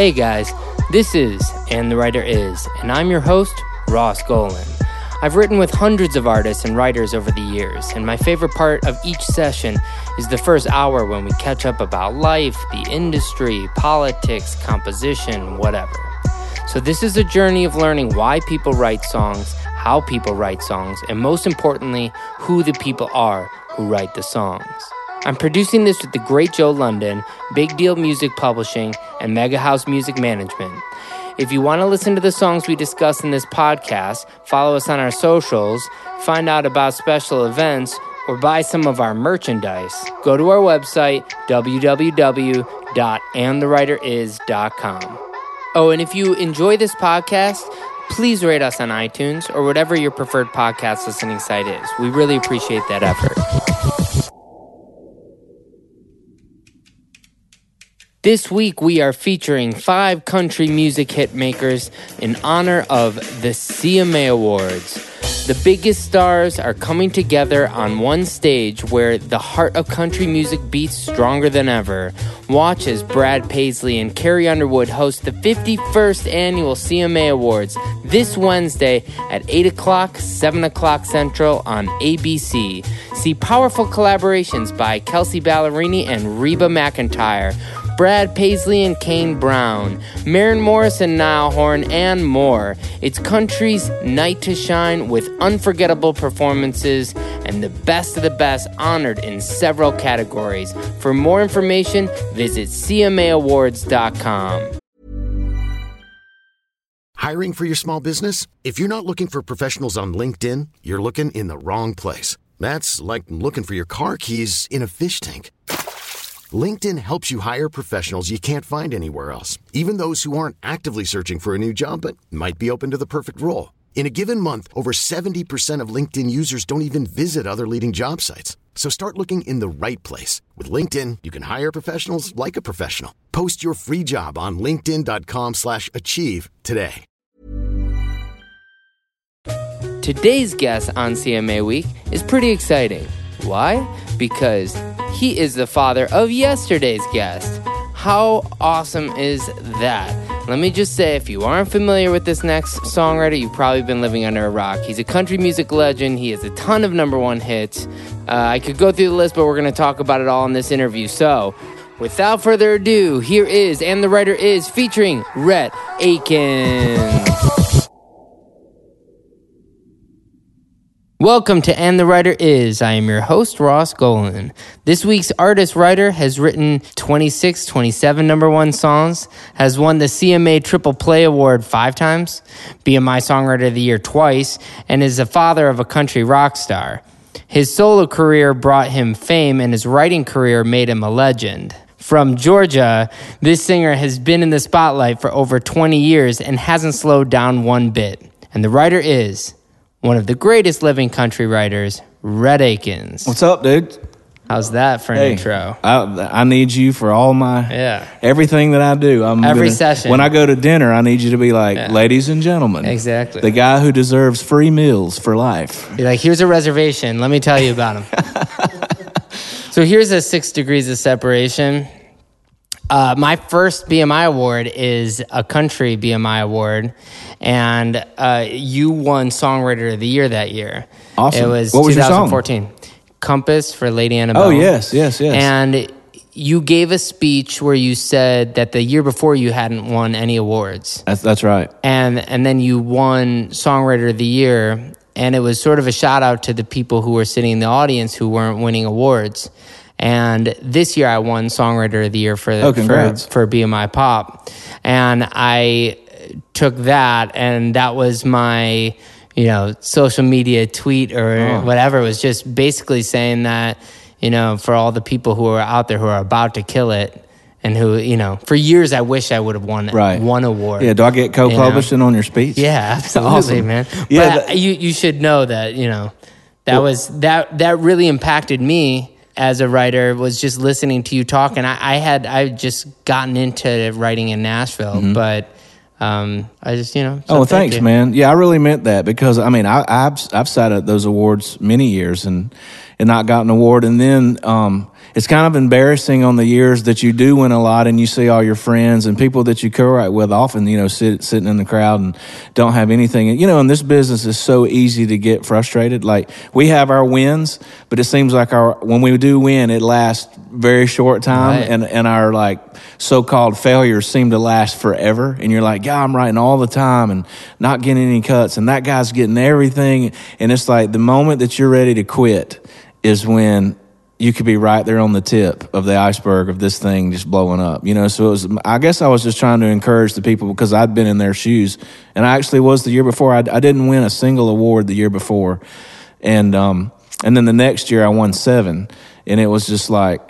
Hey guys, this is And the Writer Is, and I'm your host, Ross Golan. I've written with hundreds of artists and writers over the years, and my favorite part of each session is the first hour when we catch up about life, the industry, politics, composition, whatever. So, this is a journey of learning why people write songs, how people write songs, and most importantly, who the people are who write the songs. I'm producing this with the great Joe London, Big Deal Music Publishing, and Mega House Music Management. If you want to listen to the songs we discuss in this podcast, follow us on our socials, find out about special events, or buy some of our merchandise, go to our website, www.andthewriteris.com. Oh, and if you enjoy this podcast, please rate us on iTunes or whatever your preferred podcast listening site is. We really appreciate that effort. This week, we are featuring five country music hit makers in honor of the CMA Awards. The biggest stars are coming together on one stage where the heart of country music beats stronger than ever. Watch as Brad Paisley and Carrie Underwood host the 51st annual CMA Awards this Wednesday at 8 o'clock, 7 o'clock Central on ABC. See powerful collaborations by Kelsea Ballerini and Reba McEntire. Brad Paisley and Kane Brown, Maren Morris and Niall Horan, and more. It's country's night to shine with unforgettable performances and the best of the best honored in several categories. For more information, visit CMAAwards.com. Hiring for your small business? If you're not looking for professionals on LinkedIn, you're looking in the wrong place. That's like looking for your car keys in a fish tank. LinkedIn helps you hire professionals you can't find anywhere else, even those who aren't actively searching for a new job but might be open to the perfect role. In a given month, over 70% of LinkedIn users don't even visit other leading job sites. So start looking in the right place. With LinkedIn, you can hire professionals like a professional. Post your free job on linkedin.com slash achieve today. Today's guest on CMA Week is pretty exciting. Why? Because he is the father of yesterday's guest. How awesome is that? Let me just say, if you aren't familiar with this next songwriter, you've probably been living under a rock. He's a country music legend. He has a ton of number one hits. Uh, I could go through the list, but we're going to talk about it all in this interview. So, without further ado, here is, and the writer is, featuring Rhett Akins. Welcome to And the Writer Is. I am your host, Ross Golan. This week's artist writer has written 26, 27 number one songs, has won the CMA Triple Play Award five times, BMI Songwriter of the Year twice, and is the father of a country rock star. His solo career brought him fame, and his writing career made him a legend. From Georgia, this singer has been in the spotlight for over 20 years and hasn't slowed down one bit. And the writer is one of the greatest living country writers, Rhett Akins. What's up, dude? How's that for an Hey, intro? I, I need you for all my Yeah. everything that I do. I'm Every gonna- session. When I go to dinner, I need you to be like, Yeah. ladies and gentlemen, Exactly. the guy who deserves free meals for life. Be like, here's a reservation. Let me tell you about him. so here's a six degrees of separation. Uh, my first BMI award is a country BMI award, and uh, you won Songwriter of the Year that year. Awesome. It was What was your song? 2014. Compass for Lady Antebellum. Oh yes, yes, yes. And you gave a speech where you said that the year before you hadn't won any awards that's that's right. and and then you won songwriter of the year and it was sort of a shout out to the people who were sitting in the audience who weren't winning awards and this year I won songwriter of the year for Oh, for, for BMI Pop and I took that and that was my you know social media tweet or Oh. whatever it was just basically saying that you know for all the people who are out there who are about to kill it and who you know for years I wish I would have won Right. one award Yeah, do I get co-publishing on your speech? yeah, absolutely, Awesome. man. Yeah, but that- you you should know that you know that was that that really impacted me as a writer. Was just listening to you talk, and I, I had I just gotten into writing in Nashville, but um, I just you know. so Mm-hmm. Oh, thank thanks, you. man. Yeah, I really meant that because I mean, I, I've I've sat at those awards many years and and not gotten an award, and then um, it's kind of embarrassing on the years that you do win a lot and you see all your friends and people that you co-write with often, you know, sit, sitting in the crowd and don't have anything. You know, in this business is so easy to get frustrated. Like we have our wins, but it seems like our, when we do win, it lasts very short time right. and, and our like so-called failures seem to last forever. And you're like, yeah, I'm writing all the time and not getting any cuts and that guy's getting everything. And it's like the moment that you're ready to quit is when you could be right there on the tip of the iceberg of this thing just blowing up. You know, so it was, I guess I was just trying to encourage the people because I'd been in their shoes. And I actually was the year before. I, I didn't win a single award the year before. And, um, and then the next year I won seven. And it was just like,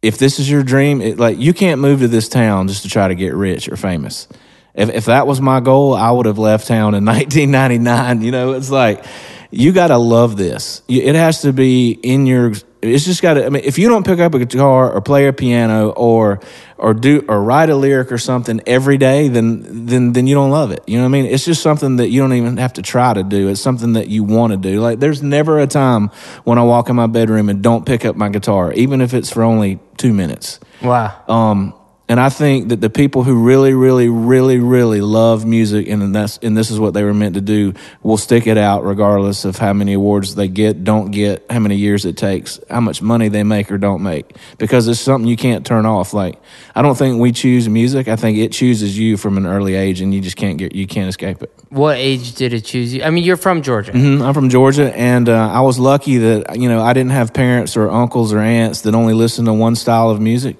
if this is your dream, it, like you can't move to this town just to try to get rich or famous. If, if that was my goal, I would have left town in 1999. You know, it's like, you got to love this. It has to be in your it's just got to. I mean, if you don't pick up a guitar or play a piano or or do or write a lyric or something every day, then then then you don't love it. You know what I mean? It's just something that you don't even have to try to do. It's something that you want to do. Like there's never a time when I walk in my bedroom and don't pick up my guitar, even if it's for only two minutes. Wow. Um, and I think that the people who really, really, really, really love music and that's and this is what they were meant to do will stick it out regardless of how many awards they get, don't get, how many years it takes, how much money they make or don't make. Because it's something you can't turn off. Like I don't think we choose music. I think it chooses you from an early age and you just can't get you can't escape it. What age did it choose you? I mean, you're from Georgia. Mm-hmm. I'm from Georgia, and uh, I was lucky that you know I didn't have parents or uncles or aunts that only listened to one style of music.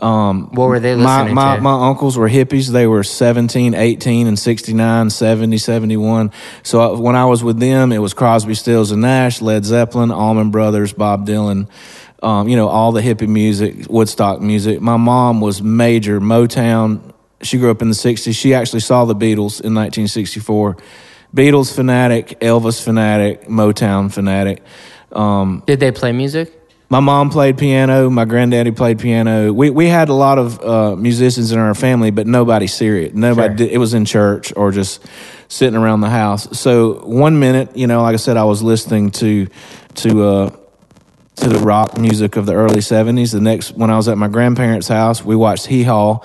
Um, what were they listening my, my, to? My uncles were hippies. They were 17, 18, and 69, 70, 71. So uh, when I was with them, it was Crosby, Stills, and Nash, Led Zeppelin, Allman Brothers, Bob Dylan, um, you know, all the hippie music, Woodstock music. My mom was major Motown. She grew up in the 60s. She actually saw the Beatles in 1964. Beatles fanatic, Elvis fanatic, Motown fanatic. Um, Did they play music? My mom played piano. My granddaddy played piano. We we had a lot of uh, musicians in our family, but nobody serious. Nobody. Sure. Did, it was in church or just sitting around the house. So one minute, you know, like I said, I was listening to to uh, to the rock music of the early '70s. The next, when I was at my grandparents' house, we watched Hee Haw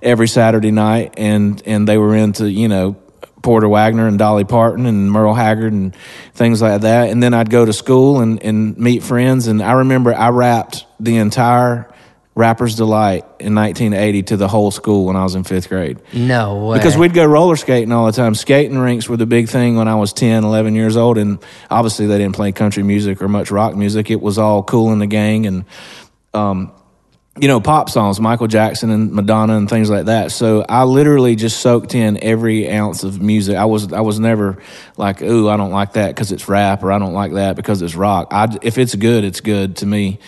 every Saturday night, and and they were into you know Porter Wagoner and Dolly Parton and Merle Haggard and things like that. And then I'd go to school and, and meet friends. And I remember I rapped the entire Rapper's Delight in 1980 to the whole school when I was in fifth grade. No way. Because we'd go roller skating all the time. Skating rinks were the big thing when I was 10, 11 years old. And obviously they didn't play country music or much rock music. It was all Kool and the Gang and, um, you know, pop songs, Michael Jackson and Madonna and things like that. So I literally just soaked in every ounce of music. I was I was never like, ooh, I don't like that because it's rap, or I don't like that because it's rock. I, if it's good, it's good to me.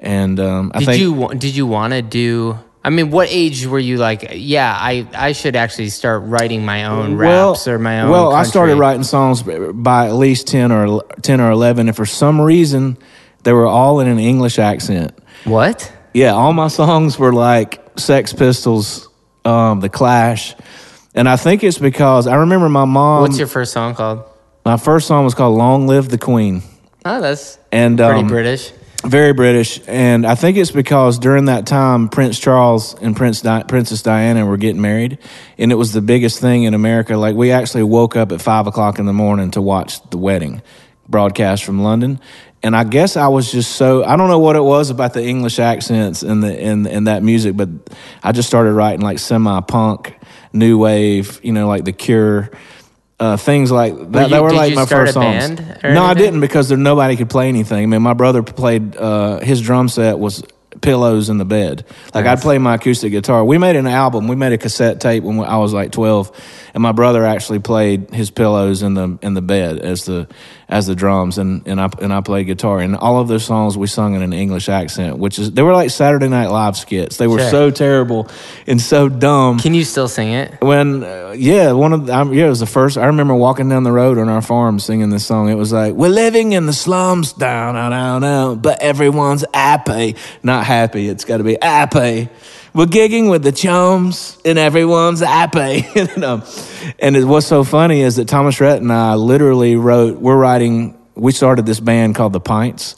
And um, I did think, you did you want to do? I mean, what age were you like? Yeah, I, I should actually start writing my own well, raps or my own. Well, country. I started writing songs by at least ten or ten or eleven, and for some reason, they were all in an English accent. What? Yeah, all my songs were like Sex Pistols, um, The Clash, and I think it's because I remember my mom. What's your first song called? My first song was called "Long Live the Queen." Oh, that's and pretty um, British. Very British, and I think it's because during that time, Prince Charles and Prince Di- Princess Diana were getting married, and it was the biggest thing in America. Like we actually woke up at five o'clock in the morning to watch the wedding broadcast from London, and I guess I was just so I don't know what it was about the English accents and the in in that music, but I just started writing like semi punk, new wave, you know, like The Cure, uh, things like that. You, that were like my first songs. no, anything? I didn't because there nobody could play anything. I mean, my brother played uh, his drum set was pillows in the bed. Like nice. I'd play my acoustic guitar. We made an album. We made a cassette tape when I was like twelve, and my brother actually played his pillows in the in the bed as the as the drums, and, and I and I played guitar. And all of those songs we sung in an English accent, which is they were like Saturday Night Live skits. They were sure. so terrible and so dumb. Can you still sing it? When uh, yeah, one of the, I, yeah, it was the first. I remember walking down the road on our farm singing this song. It was like we're living in the slums down, down, down, down, but everyone's happy, not happy. It's got to be happy we're gigging with the chums and everyone's happy. And what's so funny is that Thomas Rhett and I literally wrote, we're writing, we started this band called The Pints.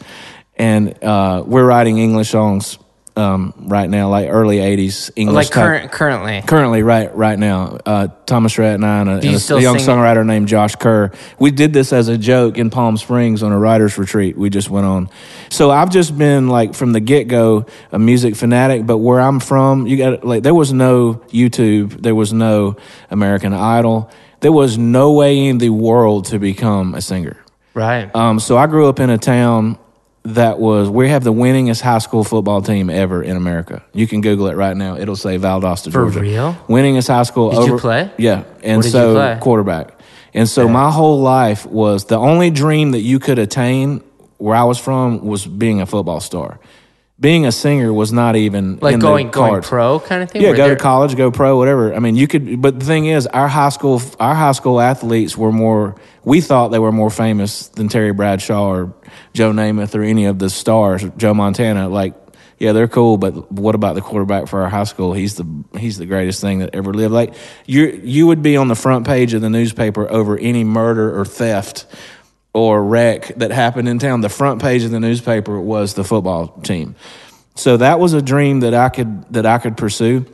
and uh, we're writing English songs um, right now, like early '80s English. like current, currently. Currently, right, right now, uh, Thomas Rhett and I and a, and a young songwriter named Josh Kerr. We did this as a joke in Palm Springs on a writers' retreat. We just went on. So I've just been like from the get go a music fanatic. But where I'm from, you got like there was no YouTube, there was no American Idol, there was no way in the world to become a singer. Right. Um, so I grew up in a town that was we have the winningest high school football team ever in America. You can Google it right now. It'll say Valdosta, For Georgia. real? Winningest high school. Did you play? Yeah, and What did you so play? quarterback. And so my whole life was the only dream that you could attain where I was from was being a football star. Being a singer was not even like in going going pro kind of thing. Yeah, go to college, go pro, whatever. I mean, you could. But the thing is, our high school, our high school athletes were more. We thought they were more famous than Terry Bradshaw or Joe Namath or any of the stars. Joe Montana, like, yeah, they're cool, but what about the quarterback for our high school? He's the he's the greatest thing that ever lived. Like, you you would be on the front page of the newspaper over any murder or theft or wreck that happened in town. The front page of the newspaper was the football team. So that was a dream that I could that I could pursue.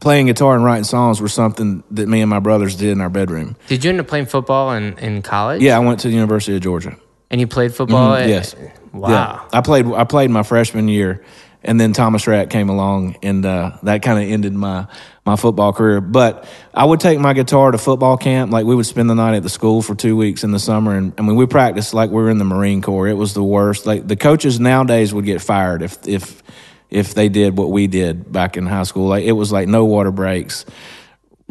Playing guitar and writing songs were something that me and my brothers did in our bedroom. Did you end up playing football in, in college? Yeah, I went to the University of Georgia. And you played football? Mm-hmm. yes. Wow. Yeah. I played I played my freshman year and then Thomas Rhett came along and uh, that kind of ended my my football career. But I would take my guitar to football camp. Like we would spend the night at the school for two weeks in the summer and I mean we practiced like we were in the Marine Corps. It was the worst. Like the coaches nowadays would get fired if if if they did what we did back in high school. Like it was like no water breaks.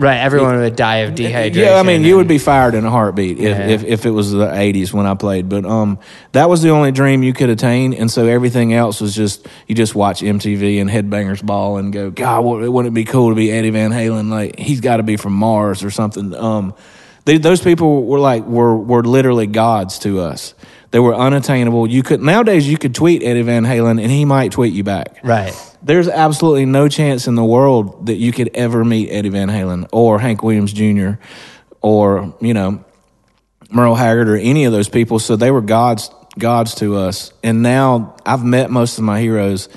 Right. Everyone would die of dehydration. Yeah, I mean, you would be fired in a heartbeat if, Yeah. if, if it was the 80s when I played. But um, that was the only dream you could attain. And so everything else was just, you just watch MTV and Headbangers Ball and go, God, wouldn't it be cool to be Eddie Van Halen? Like, he's got to be from Mars or something. Um, they, those people were like, were, were literally gods to us. They were unattainable. You could, nowadays, you could tweet Eddie Van Halen and he might tweet you back Right. There's absolutely no chance in the world that you could ever meet Eddie Van Halen or Hank Williams Jr. or you know Merle Haggard or any of those people. So they were gods gods to us. And now I've met most of my heroes,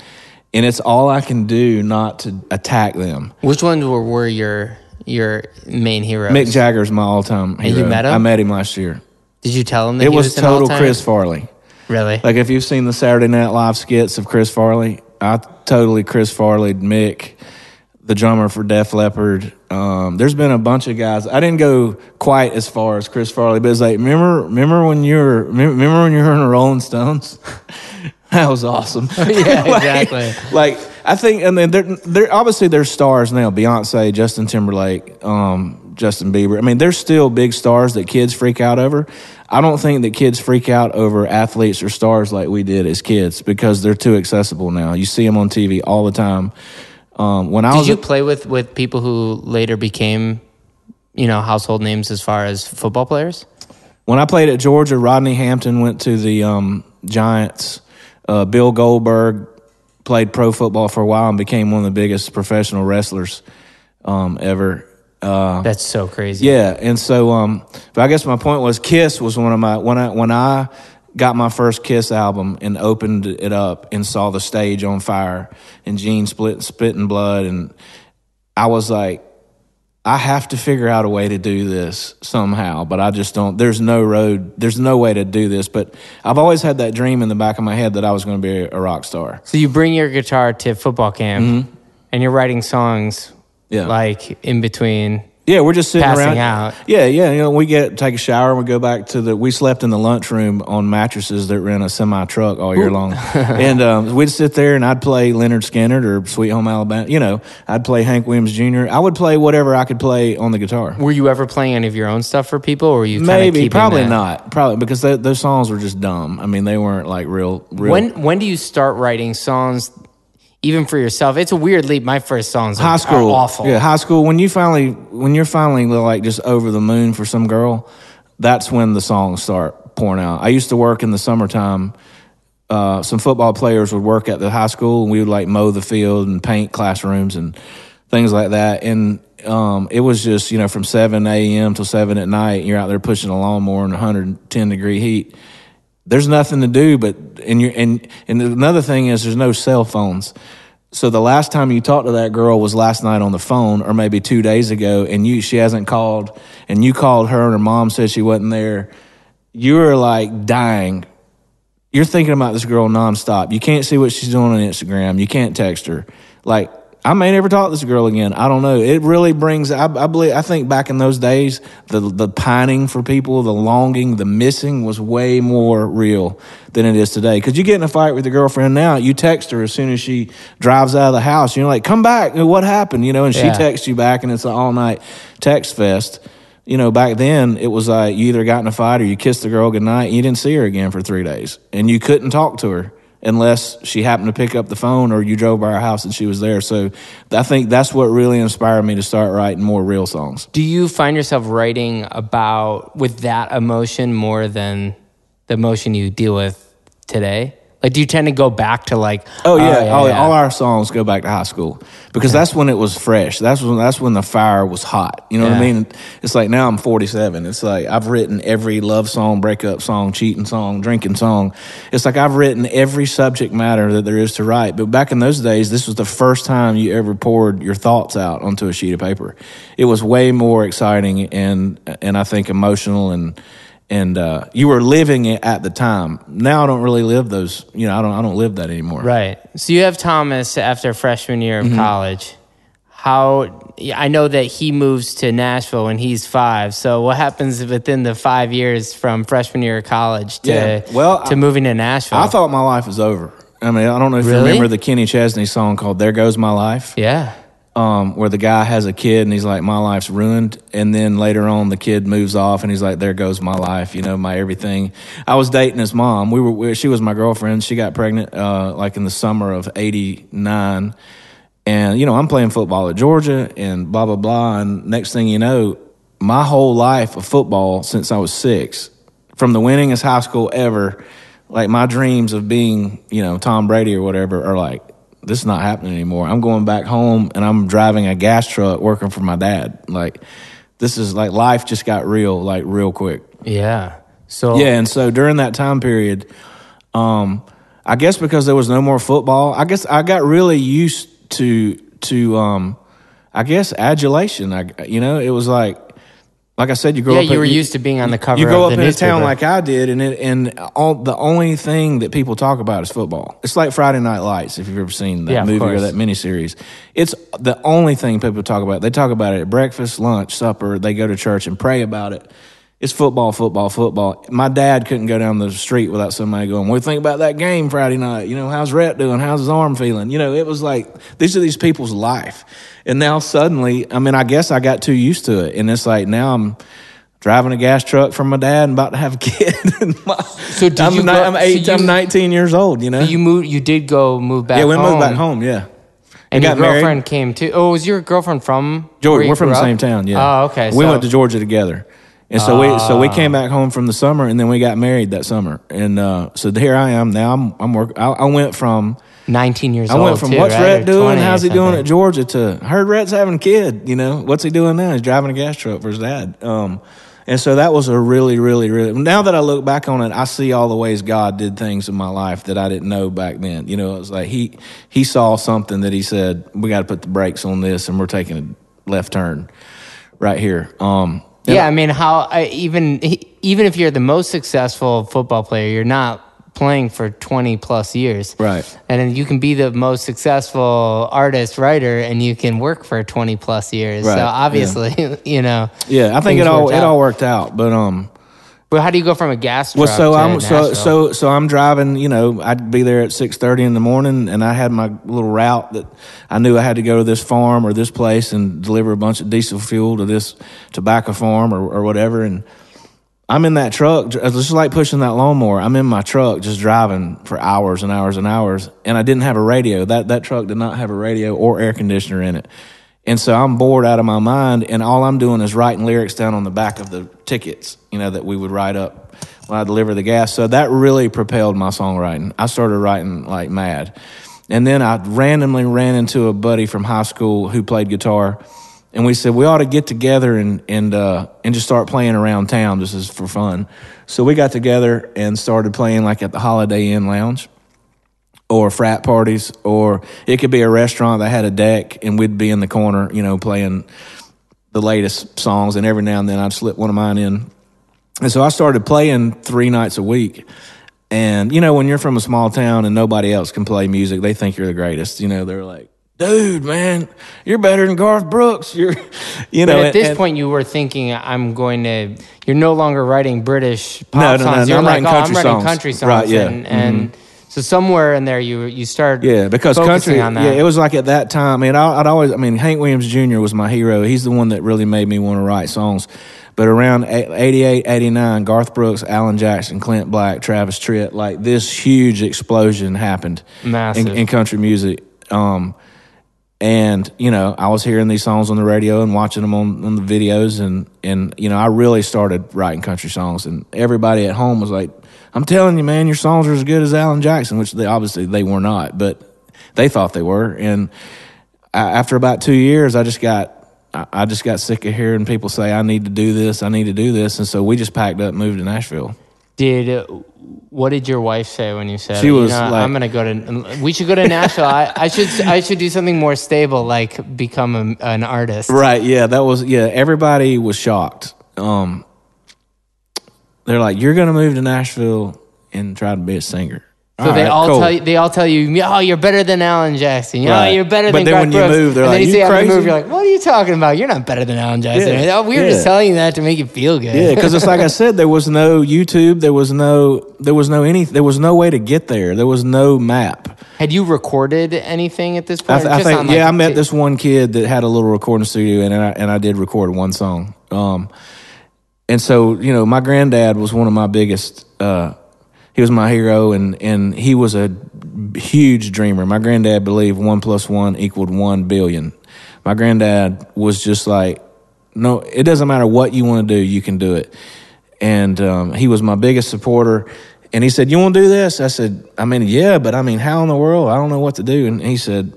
and it's all I can do not to attack them. Which ones were, were your your main heroes? Mick Jagger's my all time hero. you met him? I met him last year. Did you tell him that It he was, was, total? Chris Farley. Really? Like if you've seen the Saturday Night Live skits of Chris Farley, I totally Chris Farley, Mick, the drummer for Def Leppard. Um, there's been a bunch of guys. I didn't go quite as far as Chris Farley, but it's like remember, remember when you were, remember when you were in the Rolling Stones? that was awesome. Yeah, Like- exactly. Like I think, and then they're, they're obviously they're stars now. Beyonce, Justin Timberlake, um, Justin Bieber. I mean, they're still big stars that kids freak out over. I don't think that kids freak out over athletes or stars like we did as kids because they're too accessible now. You see them on TV all the time. Um, when I Did was you play with with people who later became, you know, household names as far as football players? when I played at Georgia, Rodney Hampton went to the um, Giants. Uh, Bill Goldberg played pro football for a while and became one of the biggest professional wrestlers um, ever. Uh, That's so crazy. Yeah, and so, um, but I guess my point was, Kiss was one of my when I when I got my first Kiss album and opened it up and saw the stage on fire and Gene split spitting blood, and I was like, I have to figure out a way to do this somehow, but I just don't. There's no road. There's no way to do this. But I've always had that dream in the back of my head that I was going to be a rock star. So you bring your guitar to football camp, and you're writing songs Mm-hmm. Yeah. like in between. Yeah, we're just sitting Passing around. out. Yeah, yeah. You know, we get take a shower and we go back to the. We slept in the lunchroom on mattresses that ran a semi truck all year long, and um, we'd sit there and I'd play Lynyrd Skynyrd or Sweet Home Alabama. You know, I'd play Hank Williams Jr. I would play whatever I could play on the guitar. Were you ever playing any of your own stuff for people, or were you Maybe, probably that? not. Probably because they, those songs were just dumb. I mean, they weren't like real. real When when do you start writing songs, even for yourself? It's a weird leap. My first songs are, high school are awful. Yeah, high school. When you finally, when you're finally like just over the moon for some girl, that's when the songs start pouring out. I used to work in the summertime. Uh, some football players would work at the high school, and we would like mow the field and paint classrooms and things like that. And um, it was just you know from seven a.m. till seven at night. You're out there pushing a lawnmower in 110 degree heat. There's nothing to do but and you and and another thing is there's no cell phones. So the last time you talked to that girl was last night on the phone or maybe 2 days ago and you she hasn't called and you called her and her mom said she wasn't there. You're like dying. You're thinking about this girl nonstop. You can't see what she's doing on Instagram. You can't text her. Like I may never talk to this girl again. I don't know. It really brings. I, I, believe. I think back in those days, the the pining for people, the longing, the missing was way more real than it is today. Because you get in a fight with your girlfriend now, you text her as soon as she drives out of the house. You're like, "Come back! What happened?" You know, and she Yeah. texts you back, and it's an all night text fest. You know, back then it was like you either got in a fight or you kissed the girl goodnight, and you didn't see her again for three days, and you couldn't talk to her unless she happened to pick up the phone or you drove by her house and she was there. So I think that's what really inspired me to start writing more real songs. Do you find yourself writing about with that emotion more than the emotion you deal with today? Like, do you tend to go back to like, Oh yeah, oh, all, oh, all our songs go back to high school because that's when it was fresh. That's when that's when the fire was hot. You know what I mean? It's like now I'm 47. It's like I've written every love song, breakup song, cheating song, drinking song. It's like I've written every subject matter that there is to write. But back in those days, this was the first time you ever poured your thoughts out onto a sheet of paper. It was way more exciting and and I think emotional and and uh, you were living it at the time. Now I don't really live those. You know, I don't I don't live that anymore. Right. So you have Thomas after freshman year Mm-hmm. of college. How I know that he moves to Nashville when he's five. So what happens within the five years from freshman year of college to Yeah. Well, to I- moving to Nashville? I thought my life was over. I mean, I don't know if you remember the Kenny Chesney song called "There Goes My Life," yeah. Um, where the guy has a kid and he's like, "My life's ruined," and then later on the kid moves off and he's like, "There goes my life," you know, my everything. I was dating his mom. We were, we, she was my girlfriend. She got pregnant uh, like in the summer of '89, and you know, I'm playing football at Georgia and blah blah blah. And next thing you know, my whole life of football since I was six, from the winningest high school ever, like my dreams of being, you know, Tom Brady or whatever are like, this is not happening anymore. I'm going back home and I'm driving a gas truck working for my dad. Like, this is like life just got real, like real quick. Yeah. So Yeah, and so during that time period, um, I guess because there was no more football, I guess I got really used to to um, I guess adulation. I you know it was like like I said, you grow Yeah, up. you at- were used to being on the cover You grow up in a town like I did, and it and all the only thing that people talk about is football. It's like Friday Night Lights. If you've ever seen that Yeah, movie or that miniseries, it's the only thing people talk about. They talk about it at breakfast, lunch, supper. They go to church and pray about it. It's football, football, football. My dad couldn't go down the street without somebody going, "What do you think about that game Friday night? You know, how's Rhett doing? How's his arm feeling?" You know, it was like these are these people's life, and now suddenly, I mean, I guess I got too used to it, and it's like now I'm driving a gas truck from my dad and about to have a kid. My- So did I'm, you go- I'm so you- I'm 19 years old. You know. you moved. You did go move back. yeah, we home, moved back home. Yeah. and your got married. girlfriend came too. Oh, was your girlfriend from Georgia. We're from the up? same town. Yeah. Oh, okay. We so- went to Georgia together, and so we so we came back home from the summer, and then we got married that summer, and uh, so here I am now. I'm I'm work. I, I went from 19 years old. I went from too, what's right? Rhett doing? How's he doing at Georgia? To heard Rhett's having a kid. You know what's he doing now? He's driving a gas truck for his dad. Um, and so that was a really, really, really. Now that I look back on it, I see all the ways God did things in my life that I didn't know back then. You know, it was like he he saw something that he said we got to put the brakes on this, and we're taking a left turn right here. Um, Yeah, I mean, how I, even even if you're the most successful football player, you're not playing for 20 plus years. Right. And then you can be the most successful artist, writer, and you can work for 20 plus years. Right, So yeah. obviously, you know. yeah, I think it all it all worked out, but um. How do you go from a gas truck Well, so I'm so so so I'm driving. You know, I'd be there at six thirty in the morning, and I had my little route that I knew I had to go to this farm or this place and deliver a bunch of diesel fuel to this tobacco farm or, or whatever. And I'm in that truck, it's just like pushing that lawnmower. I'm in my truck, just driving for hours and hours and hours, and I didn't have a radio. That that truck did not have a radio or air conditioner in it. And so I'm bored out of my mind, and all I'm doing is writing lyrics down on the back of the tickets, you know, that we would write up when I deliver the gas. So that really propelled my songwriting. I started writing like mad. And then I randomly ran into a buddy from high school who played guitar, and we said we ought to get together and and uh, and just start playing around town just as for fun. So we got together and started playing like at the Holiday Inn Lounge or frat parties, or it could be a restaurant that had a deck, and we'd be in the corner, you know, playing the latest songs. And every now and then I'd slip one of mine in. And so I started playing three nights a week. And you know, when you're from a small town and nobody else can play music, they think you're the greatest. You know, they're like, "Dude, man, you're better than Garth Brooks." You're, you know. But at this and- point, you were thinking, "I'm going to." You're no longer writing British pop No, no, no, songs. no, You're I'm like, writing "Oh, country I'm writing songs." country songs." Right, yeah. And, and mm-hmm. So somewhere in there, you you start. Yeah, because focusing country. on that. Yeah, it was like at that time. I mean, I, I'd always. I mean, Hank Williams Jr. was my hero. He's the one that really made me want to write songs. But around 88, 89, Garth Brooks, Alan Jackson, Clint Black, Travis Tritt, like this huge explosion happened Massive. in, in country music. Um, and you know, I was hearing these songs on the radio and watching them on, on the videos, and and you know, I really started writing country songs, and everybody at home was like, "I'm telling you, man, your songs are as good as Alan Jackson," which they obviously they were not, but they thought they were. And I, after about two years, I just got I, I just got sick of hearing people say, "I need to do this, I need to do this," and so we just packed up, and moved to Nashville. Did uh, what did your wife say when you said She you was know, like- I'm gonna go to we should go to Nashville I, I should I should do something more stable like become a, an artist Right. Yeah. That was. Yeah. Everybody was shocked. Um, they're like, "You're going to move to Nashville and try to be a singer." So they right, all cool. tell you they all tell you oh you're better than Alan Jackson you know Right. you're better But than then Garth when you move, they're and like, then you "You after you move crazy?" you're like what are you talking about you're not better than Alan Jackson Yeah. oh, we were Yeah. just telling you that to make you feel good Yeah, because it's like I said, there was no YouTube, there was no, there was no any, there was no way to get there. There was no map. had you recorded anything at this I, point th- I just think, on, like, yeah, I met this one kid that had a little recording studio, and I, and I did record one song. Um, and so you know, my granddad was one of my biggest. Uh, he was my hero, and and he was a huge dreamer. My granddad believed one plus one equaled one billion. My granddad was just like, no, it doesn't matter what you want to do, you can do it. And um, he was my biggest supporter. And he said, "You want to do this?" I said, "I mean, yeah, but I mean, how in the world? I don't know what to do." And he said,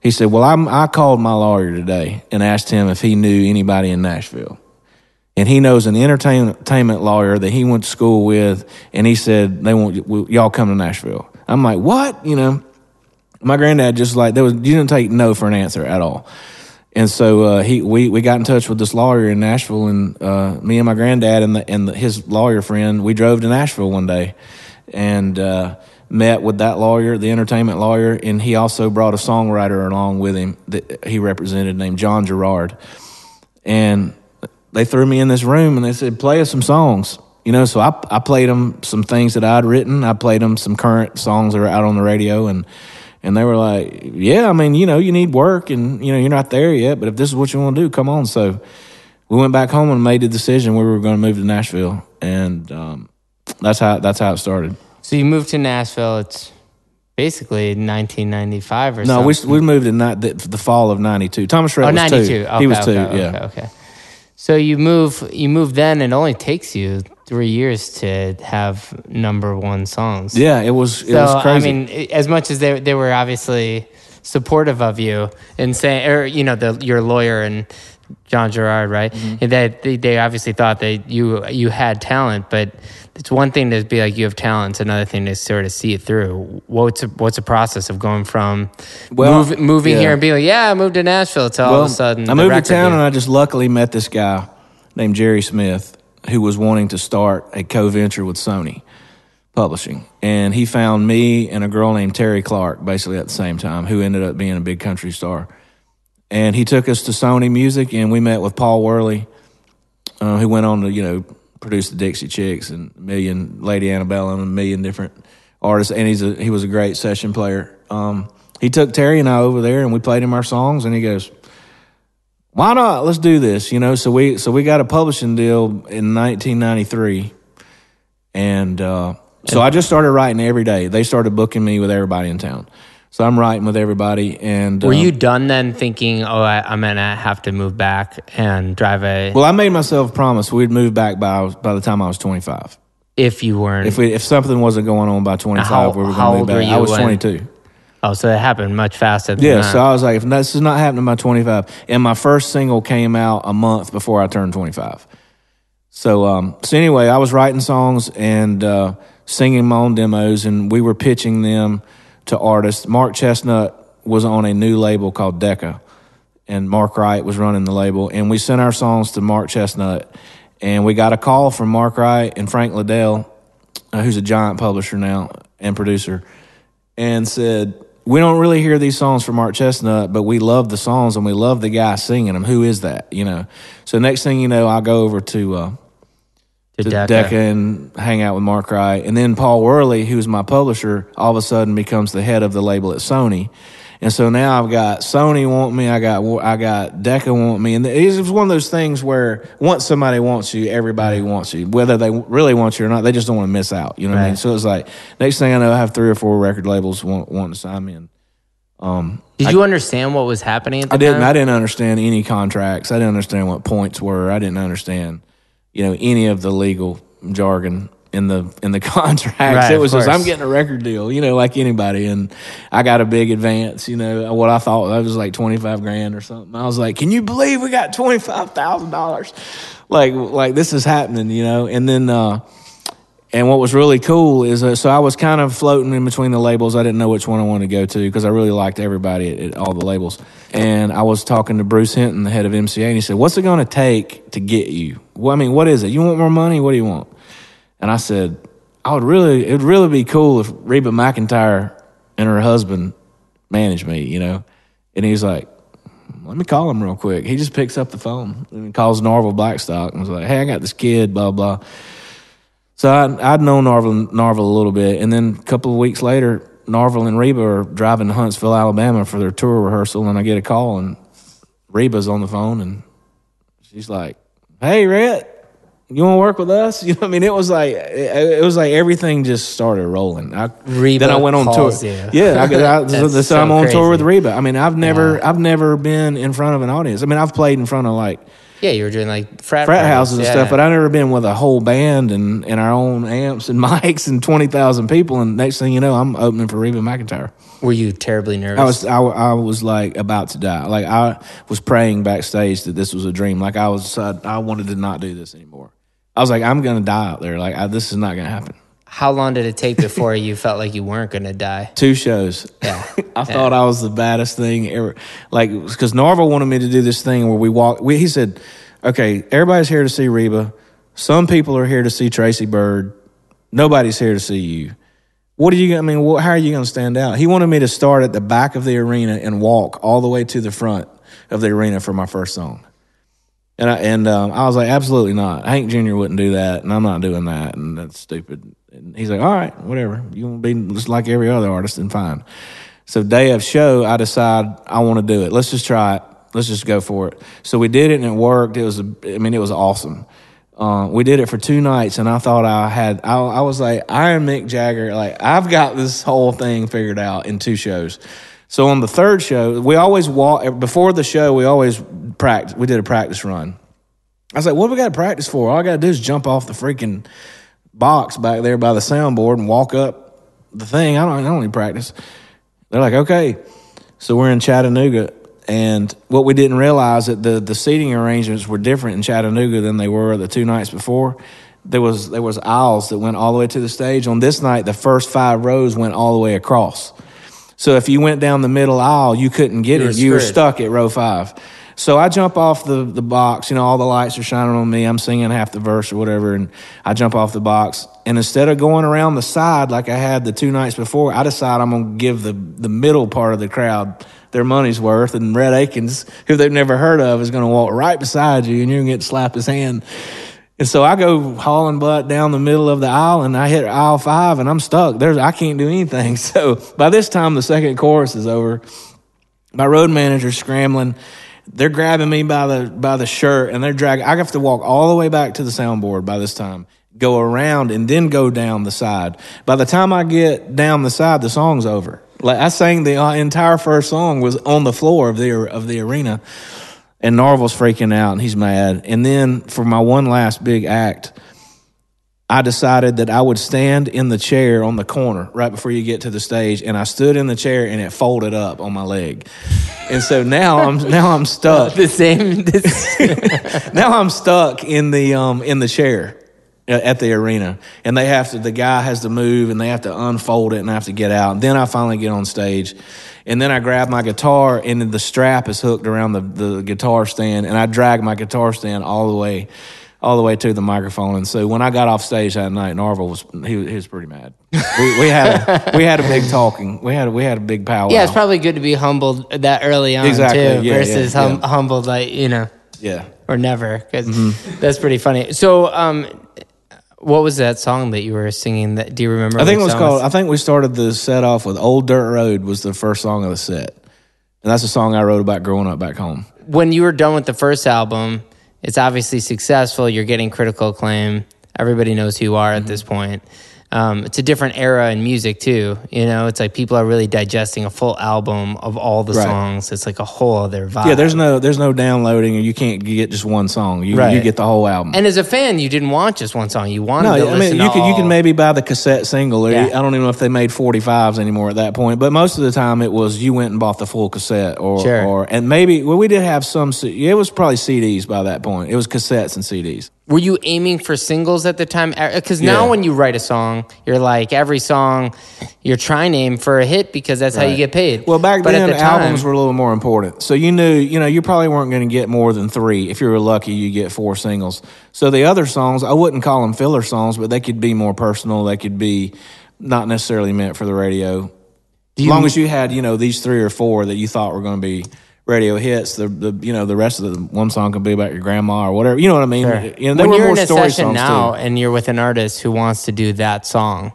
"He said, well, I'm, I called my lawyer today and asked him if he knew anybody in Nashville." And he knows an entertainment lawyer that he went to school with, and he said they want y'all come to Nashville. I'm like, what? You know, my granddad just like there was you didn't take no for an answer at all, and so uh, he we we got in touch with this lawyer in Nashville, and uh, me and my granddad and the, and the, his lawyer friend we drove to Nashville one day, and. Uh, Met with that lawyer, the entertainment lawyer, and he also brought a songwriter along with him that he represented named John Gerard. And they threw me in this room and they said, play us some songs. You know, so I, I played them some things that I'd written. I played them some current songs that are out on the radio. And, and they were like, yeah, I mean, you know, you need work and, you know, you're not there yet, but if this is what you want to do, come on. So we went back home and made the decision we were going to move to Nashville. And um, that's how, that's how it started. so you moved to Nashville it's basically 1995 or No, something we, we moved in ni- the, the fall of 92. Thomas Rhett Oh, was 92. two. Okay, he was two, okay, yeah. Okay. So you move, you move then, and it only takes you three years to have number one songs. Yeah, it was, it So was crazy. I mean, as much as they they were obviously supportive of you and saying, or you know, the your lawyer and John Gerard, right? Mm-hmm. And That they, they obviously thought that you you had talent, but it's one thing to be like you have talent. It's another thing to sort of see it through. What's a, what's a process of going from Well, move, moving yeah. here and being like, yeah, I moved to Nashville to all of a sudden I moved to town deal. and I just luckily met this guy named Jerry Smith who was wanting to start a co-venture with Sony Publishing, and he found me and a girl named Terri Clark basically at the same time, who ended up being a big country star. And he took us to Sony Music, and we met with Paul Worley, uh, who went on to you know produce the Dixie Chicks and a million Lady Antebellum and a million different artists. And he's a he was a great session player. Um, he took Terri and I over there, and we played him our songs, and he goes, "Why not? Let's do this." You know, so we so we got a publishing deal in 1993, and uh, so I just started writing every day. They started booking me with everybody in town. So I'm writing with everybody, and Were um, you done then thinking, oh, I, I'm going to have to move back and drive a. Well, I made myself promise we'd move back by by the time I was 25. if you weren't. If we if something wasn't going on by 25, How- we were going to move back. I was when- 22. Oh, so it happened much faster. Than Yeah, that. so I was like, if this is not happening by 25, and my first single came out a month before I turned 25. So, um, so anyway, I was writing songs and uh, singing my own demos, and we were pitching them to artists. Mark Chesnutt was on a new label called Decca, and Mark Wright was running the label, and we sent our songs to Mark Chesnutt, and we got a call from Mark Wright and Frank Liddell, uh, who's a giant publisher now and producer, and said, "We don't really hear these songs from Mark Chesnutt, but we love the songs and we love the guy singing them. Who is that? You know." So next thing you know, I go over to. Uh, to to and hang out with Mark Wright. And then Paul Worley, who's my publisher, all of a sudden becomes the head of the label at Sony. And so now I've got Sony want me, I got I got Decca want me, and it's one of those things where once somebody wants you, everybody wants you, whether they really want you or not. They just don't want to miss out. You know what I mean? So it's like next thing I know, I have three or four record labels want, wanting to sign me. And, um, Did you understand what was happening at the I didn't. time? I didn't understand any contracts. I didn't understand what points were. I didn't understand, you know, any of the legal jargon in the in the contracts. Right, it was just. I'm getting a record deal, you know, like anybody, and I got a big advance. You know, what I thought that was like twenty five grand or something. I was like, can you believe we got twenty five thousand dollars? Like like this is happening, you know, and then. uh and what was really cool is, uh, so I was kind of floating in between the labels. I didn't know which one I wanted to go to because I really liked everybody at, at all the labels. And I was talking to Bruce Hinton, the head of MCA, and he said, "What's it going to take to get you? Well, I mean, what is it? You want more money? What do you want?" And I said, "I would really, it would really be cool if Reba McEntire and her husband managed me, you know." And he's like, let me call him real quick. He just picks up the phone and calls Narvel Blackstock and was like, hey, I got this kid, blah, blah. So I, I'd known Narvel, Narvel a little bit. And then a couple of weeks later, Narvel and Reba are driving to Huntsville, Alabama for their tour rehearsal. And I get a call, and Reba's on the phone, and she's like, hey, Rhett, you want to work with us? You know, what I mean, it was like it, it was like everything just started rolling. I, Reba then I went on tour. you. Yeah, I, I, so, so I'm on tour with. Reba. I mean, I've never, I've never been in front of an audience. I mean, I've played in front of like Yeah, you were doing like frat, frat houses and Yeah. stuff, but I've never been with a whole band and, and our own amps and mics and twenty thousand people. And next thing you know, I'm opening for Reba McEntire. were you terribly nervous? I was I, I was like about to die. Like I was praying backstage that this was a dream. Like I was I, I wanted to not do this anymore. I was like I'm gonna die out there. Like I, this is not gonna happen. How long did it take before you felt like you weren't going to die? Two shows. Yeah. I thought I was the baddest thing ever. Like, because Narvel wanted me to do this thing where we walk. We, he said, "Okay, everybody's here to see Reba. Some people are here to see Tracy Byrd. Nobody's here to see you. What are you? I mean, what, how are you going to stand out?" He wanted me to start at the back of the arena and walk all the way to the front of the arena for my first song. And I and um, I was like, absolutely not. Hank Jr. wouldn't do that, and I'm not doing that, and that's stupid. And he's like, all right, whatever. You want to be just like every other artist, then fine. So day of show, I decide I want to do it. Let's just try it. Let's just go for it. So we did it, and it worked. It was, I mean, it was awesome. Uh, we did it for two nights, and I thought I had. I, I was like, I am Mick Jagger. Like I've got this whole thing figured out in two shows. So on the third show, we always walk before the show. We always practice. We did a practice run. I was like, "What do we got to practice for? All I got to do is jump off the freaking box back there by the soundboard and walk up the thing. I don't. I don't need practice." They're like, "Okay." So we're in Chattanooga, and what we didn't realize that the the seating arrangements were different in Chattanooga than they were the two nights before. There was there was aisles that went all the way to the stage. On this night, the first five rows went all the way across. So if you went down the middle aisle, you couldn't get You it. You were stuck at row five. So I jump off the, the box, you know, all the lights are shining on me. I'm singing half the verse or whatever, and I jump off the box. And instead of going around the side like I had the two nights before, I decide I'm going to give the, the middle part of the crowd their money's worth. And Rhett Akins, who they've never heard of, is going to walk right beside you, and you're going to get to slap his hand. And so I go hauling butt down the middle of the aisle and I hit aisle five and I'm stuck. There's I can't do anything. So by this time the second chorus is over. My road manager's scrambling. They're grabbing me by the by the shirt and they're dragging I have to walk all the way back to the soundboard by this time. Go around and then go down the side. By the time I get down the side, the song's over. Like I sang the uh, entire first song was on the floor of the of the arena and Narvel's freaking out and he's mad. And then for my one last big act, I decided that I would stand in the chair on the corner right before you get to the stage, and I stood in the chair and it folded up on my leg, and so now I'm now I'm stuck. the same. This, now I'm stuck in the um in the chair at the arena, and they have to. The guy has to move, and they have to unfold it, and I have to get out. And then I finally get on stage, and then I grab my guitar, and the strap is hooked around the the guitar stand, and I drag my guitar stand all the way all the way to the microphone. And so when I got off stage that night, Narvel was he, was- he was pretty mad. we, we had a, we had a big talking. We had a, we had a big powwow. yeah, it's probably good to be humbled that early on Exactly, too, yeah, versus yeah, hum- yeah. humbled like you know yeah. or never. because Mm-hmm. that's pretty funny. So, um, what was that song that you were singing? That do you remember? I think it was called. I think we started the set off with "Old Dirt Road" was the first song of the set, and that's a song I wrote about growing up back home. when you were done with the first album, it's obviously successful. You're getting critical acclaim. Everybody knows who you are Mm-hmm. at this point. Um, it's a different era in music too. You know, it's like people are really digesting a full album of all the Right. songs. It's like a whole other vibe. Yeah, there's no there's no downloading, and you can't get just one song. You Right. you get the whole album. And as a fan, you didn't want just one song. You wanted no, to I mean you can you can maybe buy the cassette single. Yeah. I don't even know if they made 45s anymore at that point. But most of the time, it was you went and bought the full cassette, or Sure. or and maybe well we did have some. It was probably CDs by that point. It was cassettes and CDs. Were you aiming for singles at the time? Uh, because now Yeah. when you write a song, you're like every song, you're trying to aim for a hit because that's how you get paid. Well, back But then, the time, albums were a little more important. So you knew, you know, you probably weren't going to get more than three. If you were lucky, you get four singles. So the other songs, I wouldn't call them filler songs, but they could be more personal. They could be not necessarily meant for the radio. As long as you had, you know, these three or four that you thought were going to be radio hits, the, the you know the rest of the one song could be about your grandma or whatever. You know what I mean? Sure. You know, when you're in a session now too. and you're with an artist who wants to do that song,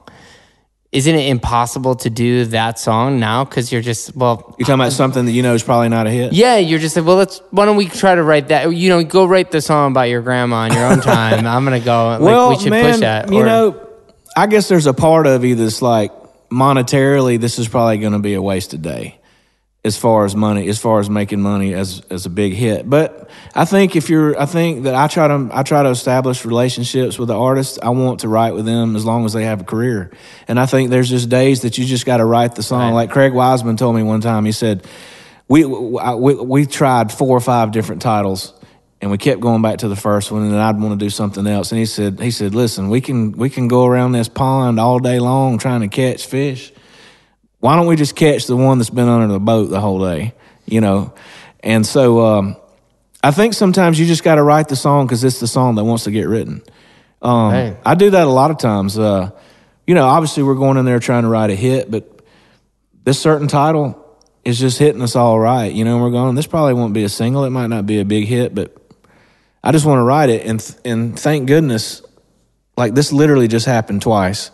isn't it impossible to do that song now? Because you're just well, You're talking about something that you know is probably not a hit. yeah, you're just like, well, let's. Why don't we try to write that? You know, go write the song about your grandma in your own time. I'm gonna go. Like, well, we should man, push that. you Or- know, I guess there's a part of you that's like monetarily, this is probably going to be a wasted day as far as money, as far as making money as as a big hit. But I think if you're, I think that I try to I try to establish relationships with the artists. I want to write with them as long as they have a career. And I think there's just days that you just got to write the song. Like Craig Wiseman told me one time, he said. We, we we tried four or five different titles, and we kept going back to the first one. And then I'd want to do something else. And he said he said, "Listen, we can we can go around this pond all day long trying to catch fish. Why don't we just catch the one that's been under the boat the whole day? You know." And so um, I think sometimes you just got to write the song because it's the song that wants to get written. Um. I do that a lot of times. Uh, you know, obviously we're going in there trying to write a hit, but this certain title is just hitting us all right. You know, we're going, this probably won't be a single. It might not be a big hit, but I just want to write it. And, and thank goodness, like this literally just happened twice.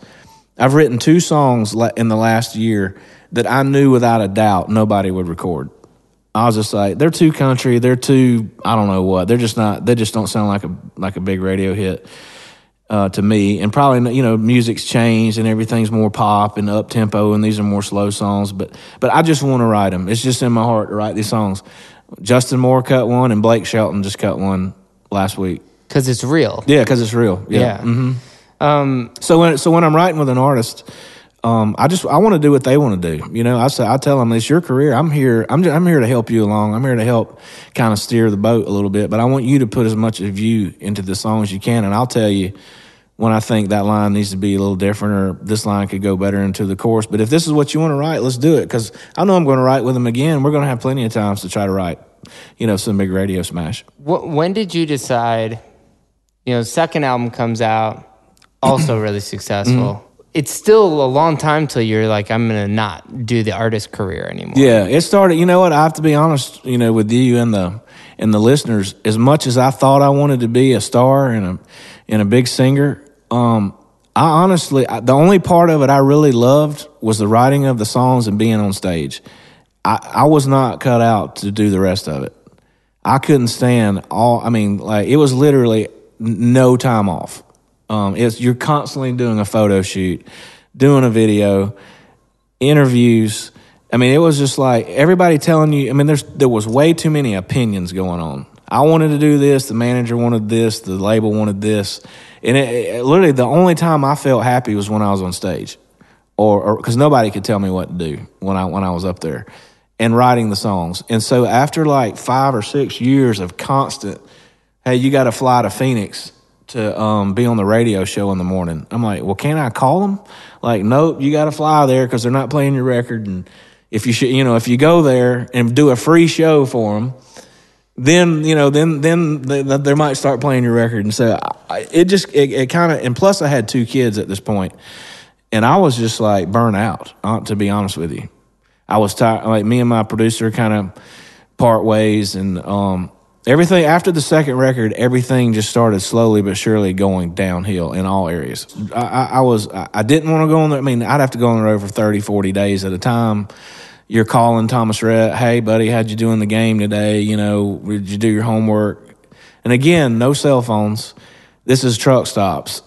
I've written two songs in the last year that I knew without a doubt nobody would record. I was just like, they're too country. They're too, I don't know what. They're just not, they just don't sound like a, like a big radio hit uh, to me. And probably, you know, music's changed and everything's more pop and up tempo, and these are more slow songs. But but I just want to write them. It's just in my heart to write these songs. Justin Moore cut one, and Blake Shelton just cut one last week. because it's real. Yeah, because it's real. Yeah. Yeah. hmm Um, So when so when I'm writing with an artist. Um, I just I want to do what they want to do. You know, I say I tell them it's your career. I'm here. I'm just, I'm here to help you along. I'm here to help kind of steer the boat a little bit. But I want you to put as much of you into the song as you can. And I'll tell you when I think that line needs to be a little different or this line could go better into the chorus. But if this is what you want to write, let's do it. Because I know I'm going to write with them again. We're going to have plenty of times to try to write, you know, some big radio smash. when did you decide? You know, second album comes out, also really successful. It's still a long time till you're like, I'm gonna not do the artist career anymore. Yeah, it started. You know what? I have to be honest. You know, with you and the and the listeners, as much as I thought I wanted to be a star and a and a big singer, um, I honestly, I, the only part of it I really loved was the writing of the songs and being on stage. I, I was not cut out to do the rest of it. I couldn't stand all. I mean, like it was literally no time off. Um, it's you're constantly doing a photo shoot, doing a video, interviews. I mean, it was just like everybody telling you. I mean, there's there was way too many opinions going on. I wanted to do this. The manager wanted this. The label wanted this. And it, it- literally, the only time I felt happy was when I was on stage, or because nobody could tell me what to do when I when I was up there, and writing the songs. And so after like five or six years of constant, hey, you got to fly to Phoenix to um, be on the radio show in the morning. I'm like, well, can I call them? Like, nope, you got to fly there because they're not playing your record. And if you should, you know, if you go there and do a free show for them, then you know, then then they, they might start playing your record. And so I, it just it, it kind of, and plus I had two kids at this point, and I was just like burnt out. uh, To be honest with you, I was tired. Like me and my producer kind of part ways, and um, everything after the second record, everything just started slowly but surely going downhill in all areas. I, I, I was I didn't want to go on the. I mean, I'd have to go on the road for 30, 40 days at a time. You're calling Thomas Rhett, hey buddy, how'd you do in the game today? You know, did you do your homework? And again, no cell phones. This is truck stops.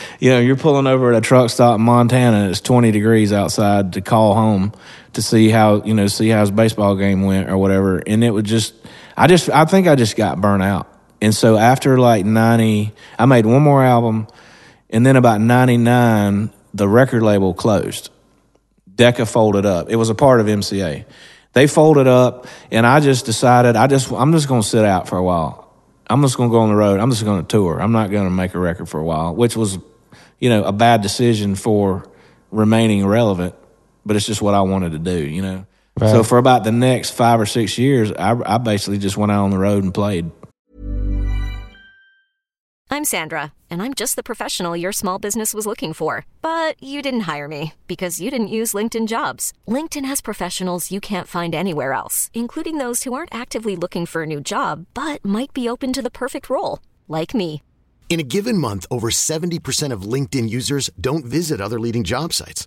you know, you're pulling over at a truck stop in Montana and it's 20 degrees outside to call home to see how, you know, see how his baseball game went or whatever. And it would just, I just, I think I just got burnt out. And so after like 90, I made one more album. And then about 99, the record label closed. Decca folded up. It was a part of MCA. They folded up, and I just decided I just I'm just going to sit out for a while. I'm just going to go on the road. I'm just going to tour. I'm not going to make a record for a while, which was, you know, a bad decision for remaining relevant. But it's just what I wanted to do, you know. So for about the next five or six years, I, I basically just went out on the road and played. I'm Sandra, and I'm just the professional your small business was looking for. But you didn't hire me because you didn't use LinkedIn jobs. LinkedIn has professionals you can't find anywhere else, including those who aren't actively looking for a new job but might be open to the perfect role, like me. In a given month, over 70% of LinkedIn users don't visit other leading job sites.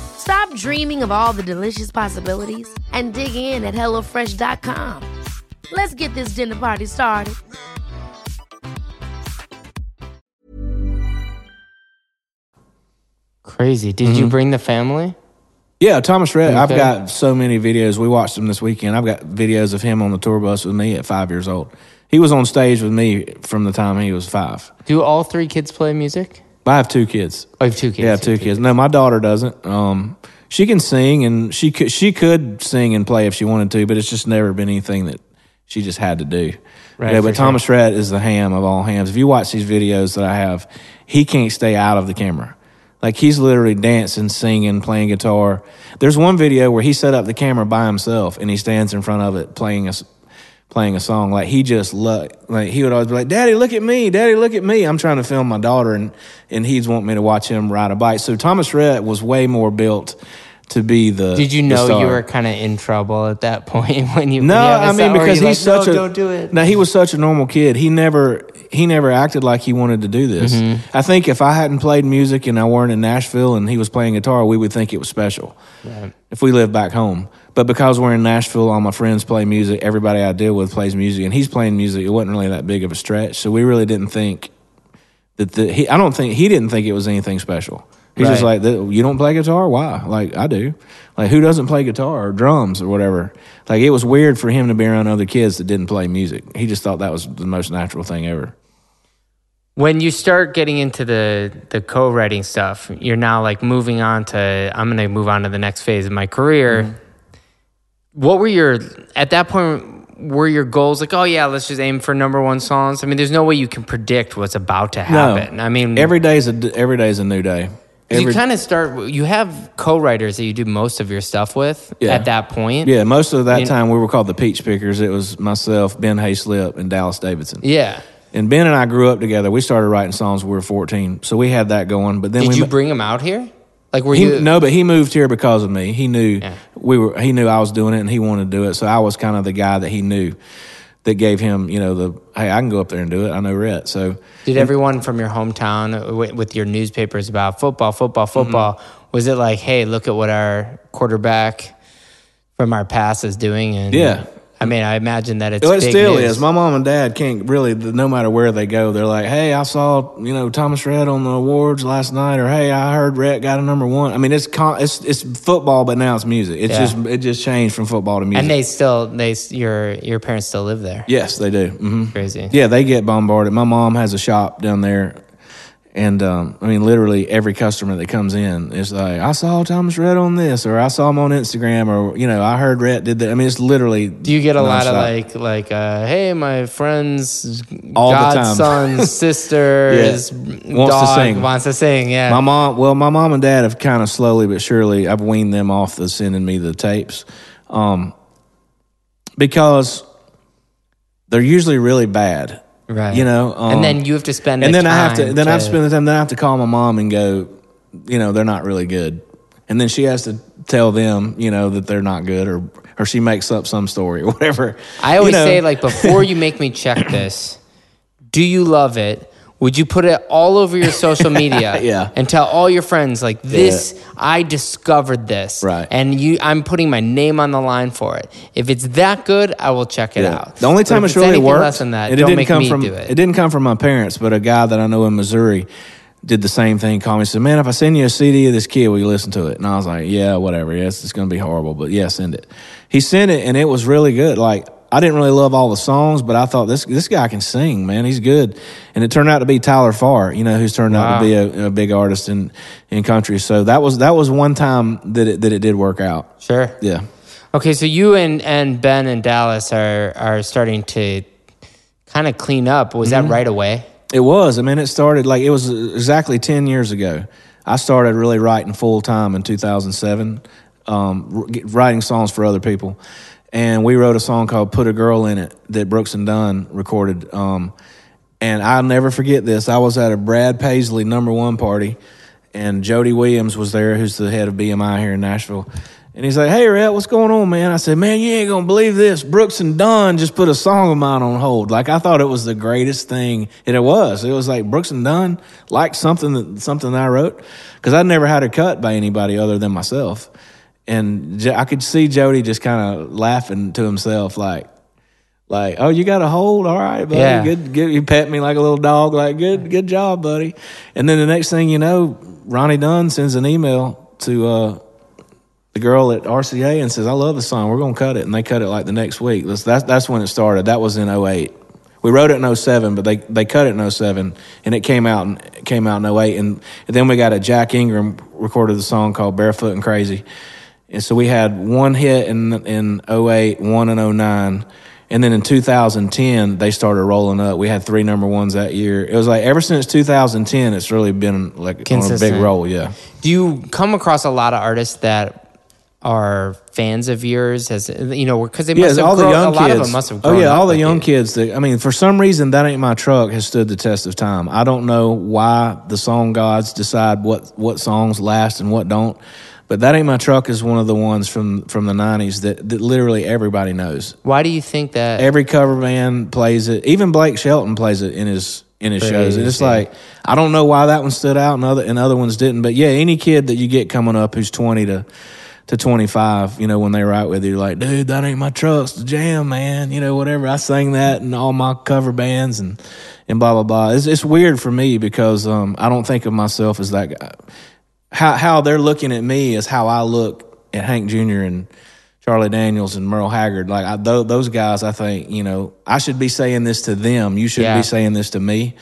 Stop dreaming of all the delicious possibilities and dig in at HelloFresh.com. Let's get this dinner party started. Crazy. Did Mm-hmm. you bring the family? Yeah, Thomas Rhett. I've got so many videos. We watched him this weekend. I've got videos of him on the tour bus with me at five years old. He was on stage with me from the time he was five. Do all three kids play music? I have two kids. Oh, you have two kids. Yeah, I have two kids. No, my daughter doesn't. Um, she can sing and she could she could sing and play if she wanted to, but it's just never been anything that she just had to do. Right, yeah, but Thomas Rhett is the ham of all hams. If you watch these videos that I have, he can't stay out of the camera. Like he's literally dancing, singing, playing guitar. There's one video where he set up the camera by himself and he stands in front of it playing a playing a song. Like he just lo- like he would always be like, "Daddy, look at me! Daddy, look at me!" I'm trying to film my daughter and and he's want me to watch him ride a bike. So Thomas Rhett was way more built to be the. Did you know you were kind of in trouble at that point when you? No, have mean because he's like, such no, a don't do it. No, he was such a normal kid. He never he never acted like he wanted to do this. Mm-hmm. I think if I hadn't played music and I weren't in Nashville and he was playing guitar, we would think it was special. If we lived back home, but because we're in Nashville, all my friends play music. Everybody I deal with plays music, and he's playing music. It wasn't really that big of a stretch, so we really didn't think that the he. I don't think he didn't think it was anything special. He's just like, you don't play guitar? Why? Like I do. Like who doesn't play guitar or drums or whatever? Like it was weird for him to be around other kids that didn't play music. He just thought that was the most natural thing ever. When you start getting into the the co-writing stuff, you're now like moving on to I'm going to move on to the next phase of my career. Mm-hmm. What were your at that point? Were your goals like, oh yeah, let's just aim for number one songs? I mean, there's no way you can predict what's about to happen. I mean, every day's a d- every day's a new day. you kind of start. You have co-writers that you do most of your stuff with Yeah. at that point. yeah, most of that You- time we were called the Peach Pickers. It was myself, Ben Hayslip, and Dallas Davidson. Yeah. And Ben and I grew up together. We started writing songs when we were 14, so we had that going. But then Did we you bring him out here? Like, were He, you? no, but he moved here because of me. He knew Yeah. we were. He knew I was doing it, and he wanted to do it. So I was kind of the guy that he knew that gave him, you know, the hey, I can go up there and do it. I know Rhett. So Did everyone from your hometown with your newspapers about football, football, mm-hmm. football, was it like, hey, look at what our quarterback from our past is doing? And Yeah. I mean, I imagine that it's Well, it still news. is. My mom and dad can't really, no matter where they go, they're like, "Hey, I saw you know Thomas Rhett on the awards last night," or "Hey, I heard Rhett got a number one." I mean, it's con- it's it's football, but now it's music. It's Yeah. just it just changed from football to music. and they still, they your your parents still live there. yes, they do. hmm Crazy. Yeah, they get bombarded. My mom has a shop down there, and um, I mean, literally every customer that comes in is like, "I saw Thomas Rhett on this," or "I saw him on Instagram," or you know, "I heard Rhett did that." I mean, it's literally. Do you get a lot of like like uh, hey my friend's All the time. godson sister's Wants to sing. wants to sing yeah My mom, well, my mom and dad have kind of slowly but surely, I've weaned them off the sending me the tapes, um, because they're usually really bad, right you know. Um, and then you have to spend and the then I have to, then I have to spend the time. Then I have to call my mom and go, you know, they're not really good, and then she has to tell them, you know, that they're not good, or or she makes up some story or whatever. I always You know, say like before you make me check this, do you love it? Would you put it all over your social media Yeah. and tell all your friends like this I discovered this Right. and you I'm putting my name on the line for it. If it's that good, I will check it Yeah. out. The only time it's really worked, less than that, don't didn't come me from do it. didn't come from my parents, but a guy that I know in Missouri did the same thing. Called me and said, "Man, if I send you a CD of this kid, will you listen to it?" And I was like, "Yeah, whatever. Yes, it's going to be horrible, but yeah, send it." He sent it, and it was really good. Like I didn't really love all the songs, but I thought this this guy can sing, man. He's good. And it turned out to be Tyler Farr, you know, who's turned out to be a, a big artist in in country. So that was that was one time that it that it did work out. Sure. Yeah. Okay, so you and, and Ben and Dallas are are starting to kind of clean up. Was Mm-hmm. that right away? It was. I mean, it started like it was exactly 10 years ago. I started really writing full time in 2007, um, writing songs for other people. And we wrote a song called Put a Girl in It that Brooks and Dunn recorded. Um, and I'll never forget this. I was at a Brad Paisley number one party, and Jody Williams was there, who's the head of BMI here in Nashville. And he's like, "Hey, Rhett, what's going on, man?" I said, "Man, you ain't gonna believe this. Brooks and Dunn just put a song of mine on hold. Like I thought it was the greatest thing, and it was. It was like Brooks and Dunn liked something that something that I wrote because I'd never had it cut by anybody other than myself. And I could see Jody just kind of laughing to himself, like, like, oh, you got a hold, all right, buddy. Yeah. Good, good. You pet me like a little dog, like, good, good job, buddy. And then the next thing you know, Ronnie Dunn sends an email to uh, the girl at RCA and says, "I love the song. We're gonna cut it." And they cut it like the next week. That's that's, when it started. That was in 08. We wrote it in 07, but they, they cut it in 07, and it came out in, it came out in 08. And, and then we got a Jack Ingram recorded the song called "Barefoot and Crazy," and so we had one hit in in 08, one in 09. And then in 2010, they started rolling up. We had three number ones that year. It was like ever since 2010, it's really been like on a big roll. Yeah. Do you come across a lot of artists that are fans of yours? As you know, because they Yeah, must have all the young a lot kids. of them must have oh yeah, all the young you. kids. That I mean, for some reason, that ain't my truck has stood the test of time. I don't know why the song gods decide what what songs last and what don't. But that ain't my truck is one of the ones from from the '90s that, that literally everybody knows. Why do you think that? Every cover band plays it. Even Blake Shelton plays it in his in his shows. And it's Crazy. like I don't know why that one stood out and other and other ones didn't. But yeah, any kid that you get coming up who's 20 to to 25, you know, when they write with you, like, dude, that ain't my truck. It's the jam, man. You know, whatever. I sang that in all my cover bands and and blah blah blah. It's it's weird for me because um, I don't think of myself as that guy. How how they're looking at me is how I look at Hank Jr. and Charlie Daniels and Merle Haggard. Like I, th- those guys, I think you know I should be saying this to them. You shouldn't Yeah. be saying this to me.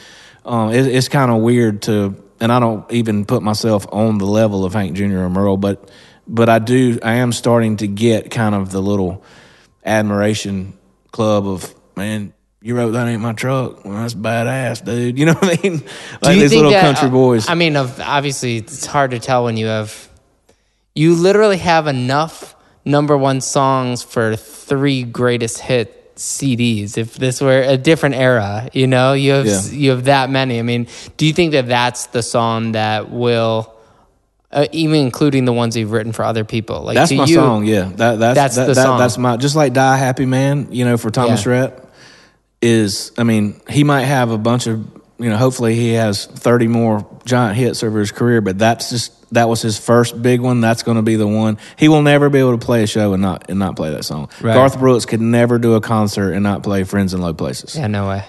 Um, it, it's kind of weird to, and I don't even put myself on the level of Hank Jr. or Merle, but but I do. I am starting to get kind of the little admiration club of man. You wrote that ain't my truck. Well, that's badass, dude. You know what I mean? Like these little that- country boys. I mean, obviously, it's hard to tell when you have. You literally have enough number one songs for three greatest hit CDs. If this were a different era, you know, you have Yeah. you have that many. I mean, do you think that that's the song that will, uh, even including the ones you've written for other people? Like That's my you, song. Yeah, that, that's That's that, the that- song. That's my just like "Die Happy Man." You know, for Thomas Yeah. Rhett. Is, I mean, he might have a bunch of, you know, hopefully he has 30 more giant hits over his career, but that's just, that was his first big one. That's going to be the one. He will never be able to play a show and not and not play that song. Right. Garth Brooks could never do a concert and not play "Friends in Low Places." Yeah, no way.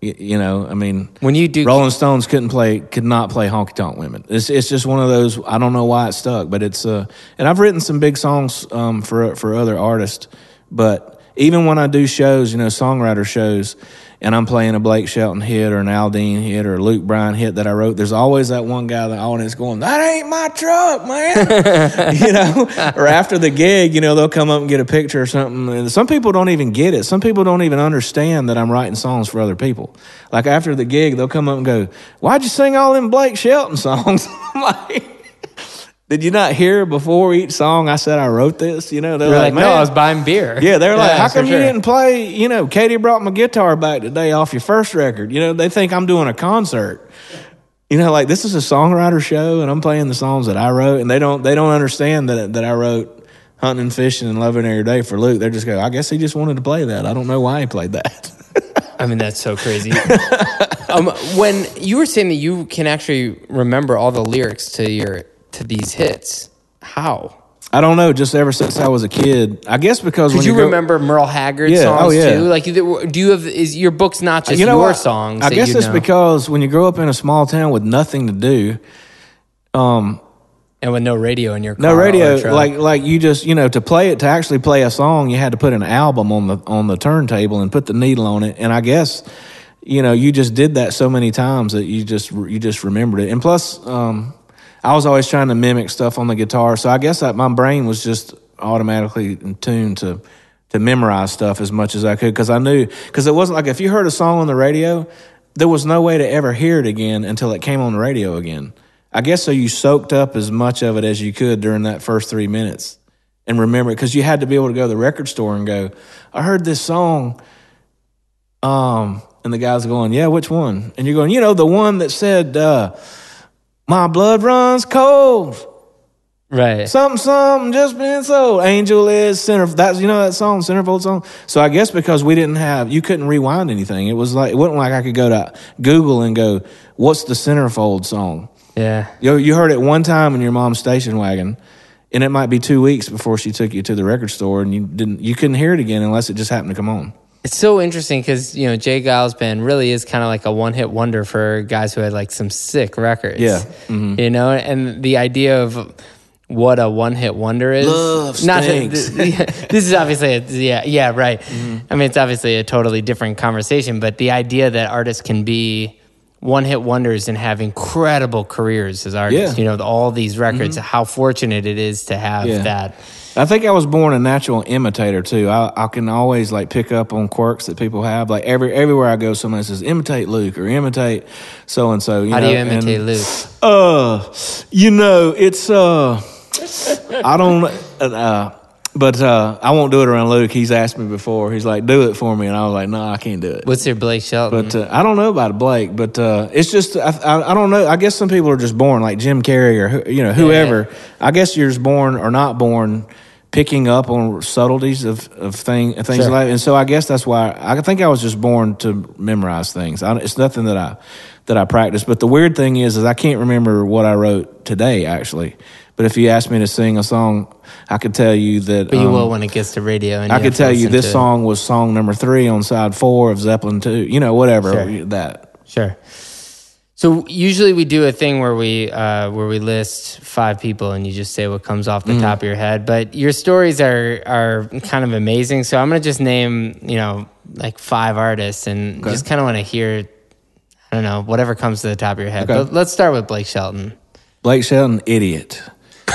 You, you know, I mean, When you do Rolling Stones couldn't play, could not play Honky Tonk Women. It's it's just one of those. I don't know why it stuck, but it's uh. And I've written some big songs um for for other artists, but even when I do shows, you know, songwriter shows, and I'm playing a Blake Shelton hit or an Aldean hit or a Luke Bryan hit that I wrote, there's always that one guy in the audience going, "That ain't my truck, man," you know. Or after the gig, you know, they'll come up and get a picture or something. And some people don't even get it. Some people don't even understand that I'm writing songs for other people. Like after the gig, they'll come up and go, "Why'd you sing all them Blake Shelton songs?" I'm like. Did you not hear before each song I said I wrote this? You know, they're like, like, no, "Man, I was buying beer. yeah, they're like, how come you sure. didn't play? You know, Katie brought my guitar back today off your first record. You know, they think I'm doing a concert. You know, like this is a songwriter show, and I'm playing the songs that I wrote, and they don't they don't understand that that I wrote hunting and fishing and loving every day for Luke. They're just go, I guess he just wanted to play that. I don't know why he played that. I mean, that's so crazy. um, when you were saying that you can actually remember all the lyrics to your to these hits, how? I don't know. Just ever since I was a kid, I guess because Did when you, you, go- remember Merle Haggard Yeah, songs oh, yeah. too? Like, do you have is your book's not just you know your what? songs? I that guess you it's know? because when you grow up in a small town with nothing to do, um and with no radio in your car No or radio, truck. like like you just you know to play it to actually play a song, you had to put an album on the on the turntable and put the needle on it. And I guess you know you just did that so many times that you just you just remembered it. And plus, um, I was always trying to mimic stuff on the guitar, so I guess that my brain was just automatically in tune to to memorize stuff as much as I could because I knew because it wasn't like if you heard a song on the radio, there was no way to ever hear it again until it came on the radio again. I guess so you soaked up as much of it as you could during that first three minutes and remember it because you had to be able to go to the record store and go, I heard this song. Um, and the guy's going, Yeah, which one? And you're going, You know, the one that said, uh, My blood runs cold. right. Something, something, just been sold. Angel is center. That's you know that song, centerfold song. So I guess because we didn't have, you couldn't rewind anything. It was like it wasn't like I could go to Google and go, "What's the centerfold song?" yeah. You you heard it one time in your mom's station wagon, and it might be two weeks before she took you to the record store, and you didn't you couldn't hear it again unless it just happened to come on. It's so interesting because you know J. Geils band really is kind of like a one hit wonder for guys who had like some sick records. Yeah. Mm-hmm. you know, and the idea of what a one hit wonder is. Love not stinks. this is obviously a, yeah yeah right. Mm-hmm. I mean it's obviously a totally different conversation, but the idea that artists can be one hit wonders and have incredible careers as artists. Yeah. Mm-hmm. You know all these records. How fortunate it is to have Yeah. that. I think I was born a natural imitator too. I, I can always like pick up on quirks that people have. Like every everywhere I go, somebody says imitate Luke or imitate so and so. How do you imitate Luke? Uh, you know, it's uh, I don't uh, but uh, I won't do it around Luke. He's asked me before. He's like, "Do it for me," and I was like, "No, I can't do it." What's your Blake Shelton? But uh, I don't know about Blake. But uh, it's just I, I, I don't know. I guess some people are just born like Jim Carrey or you know whoever. I guess you're just born or not born picking up on subtleties of of thing things Sure. like. And so I guess that's why I think I was just born to memorize things. I, it's nothing that I that I practice. But the weird thing is, is I can't remember what I wrote today actually. But if you asked me to sing a song, I could tell you that. but you um, will when it gets to radio. And I could tell you this song was song number three on side four of Zeppelin two. You know, whatever Sure. that. Sure. So usually we do a thing where we uh, where we list five people and you just say what comes off the Mm-hmm. top of your head. But your stories are are kind of amazing. So I'm gonna just name you know like five artists and just kind of want to hear I don't know whatever comes to the top of your head. Okay. But let's start with Blake Shelton. Blake Shelton, idiot.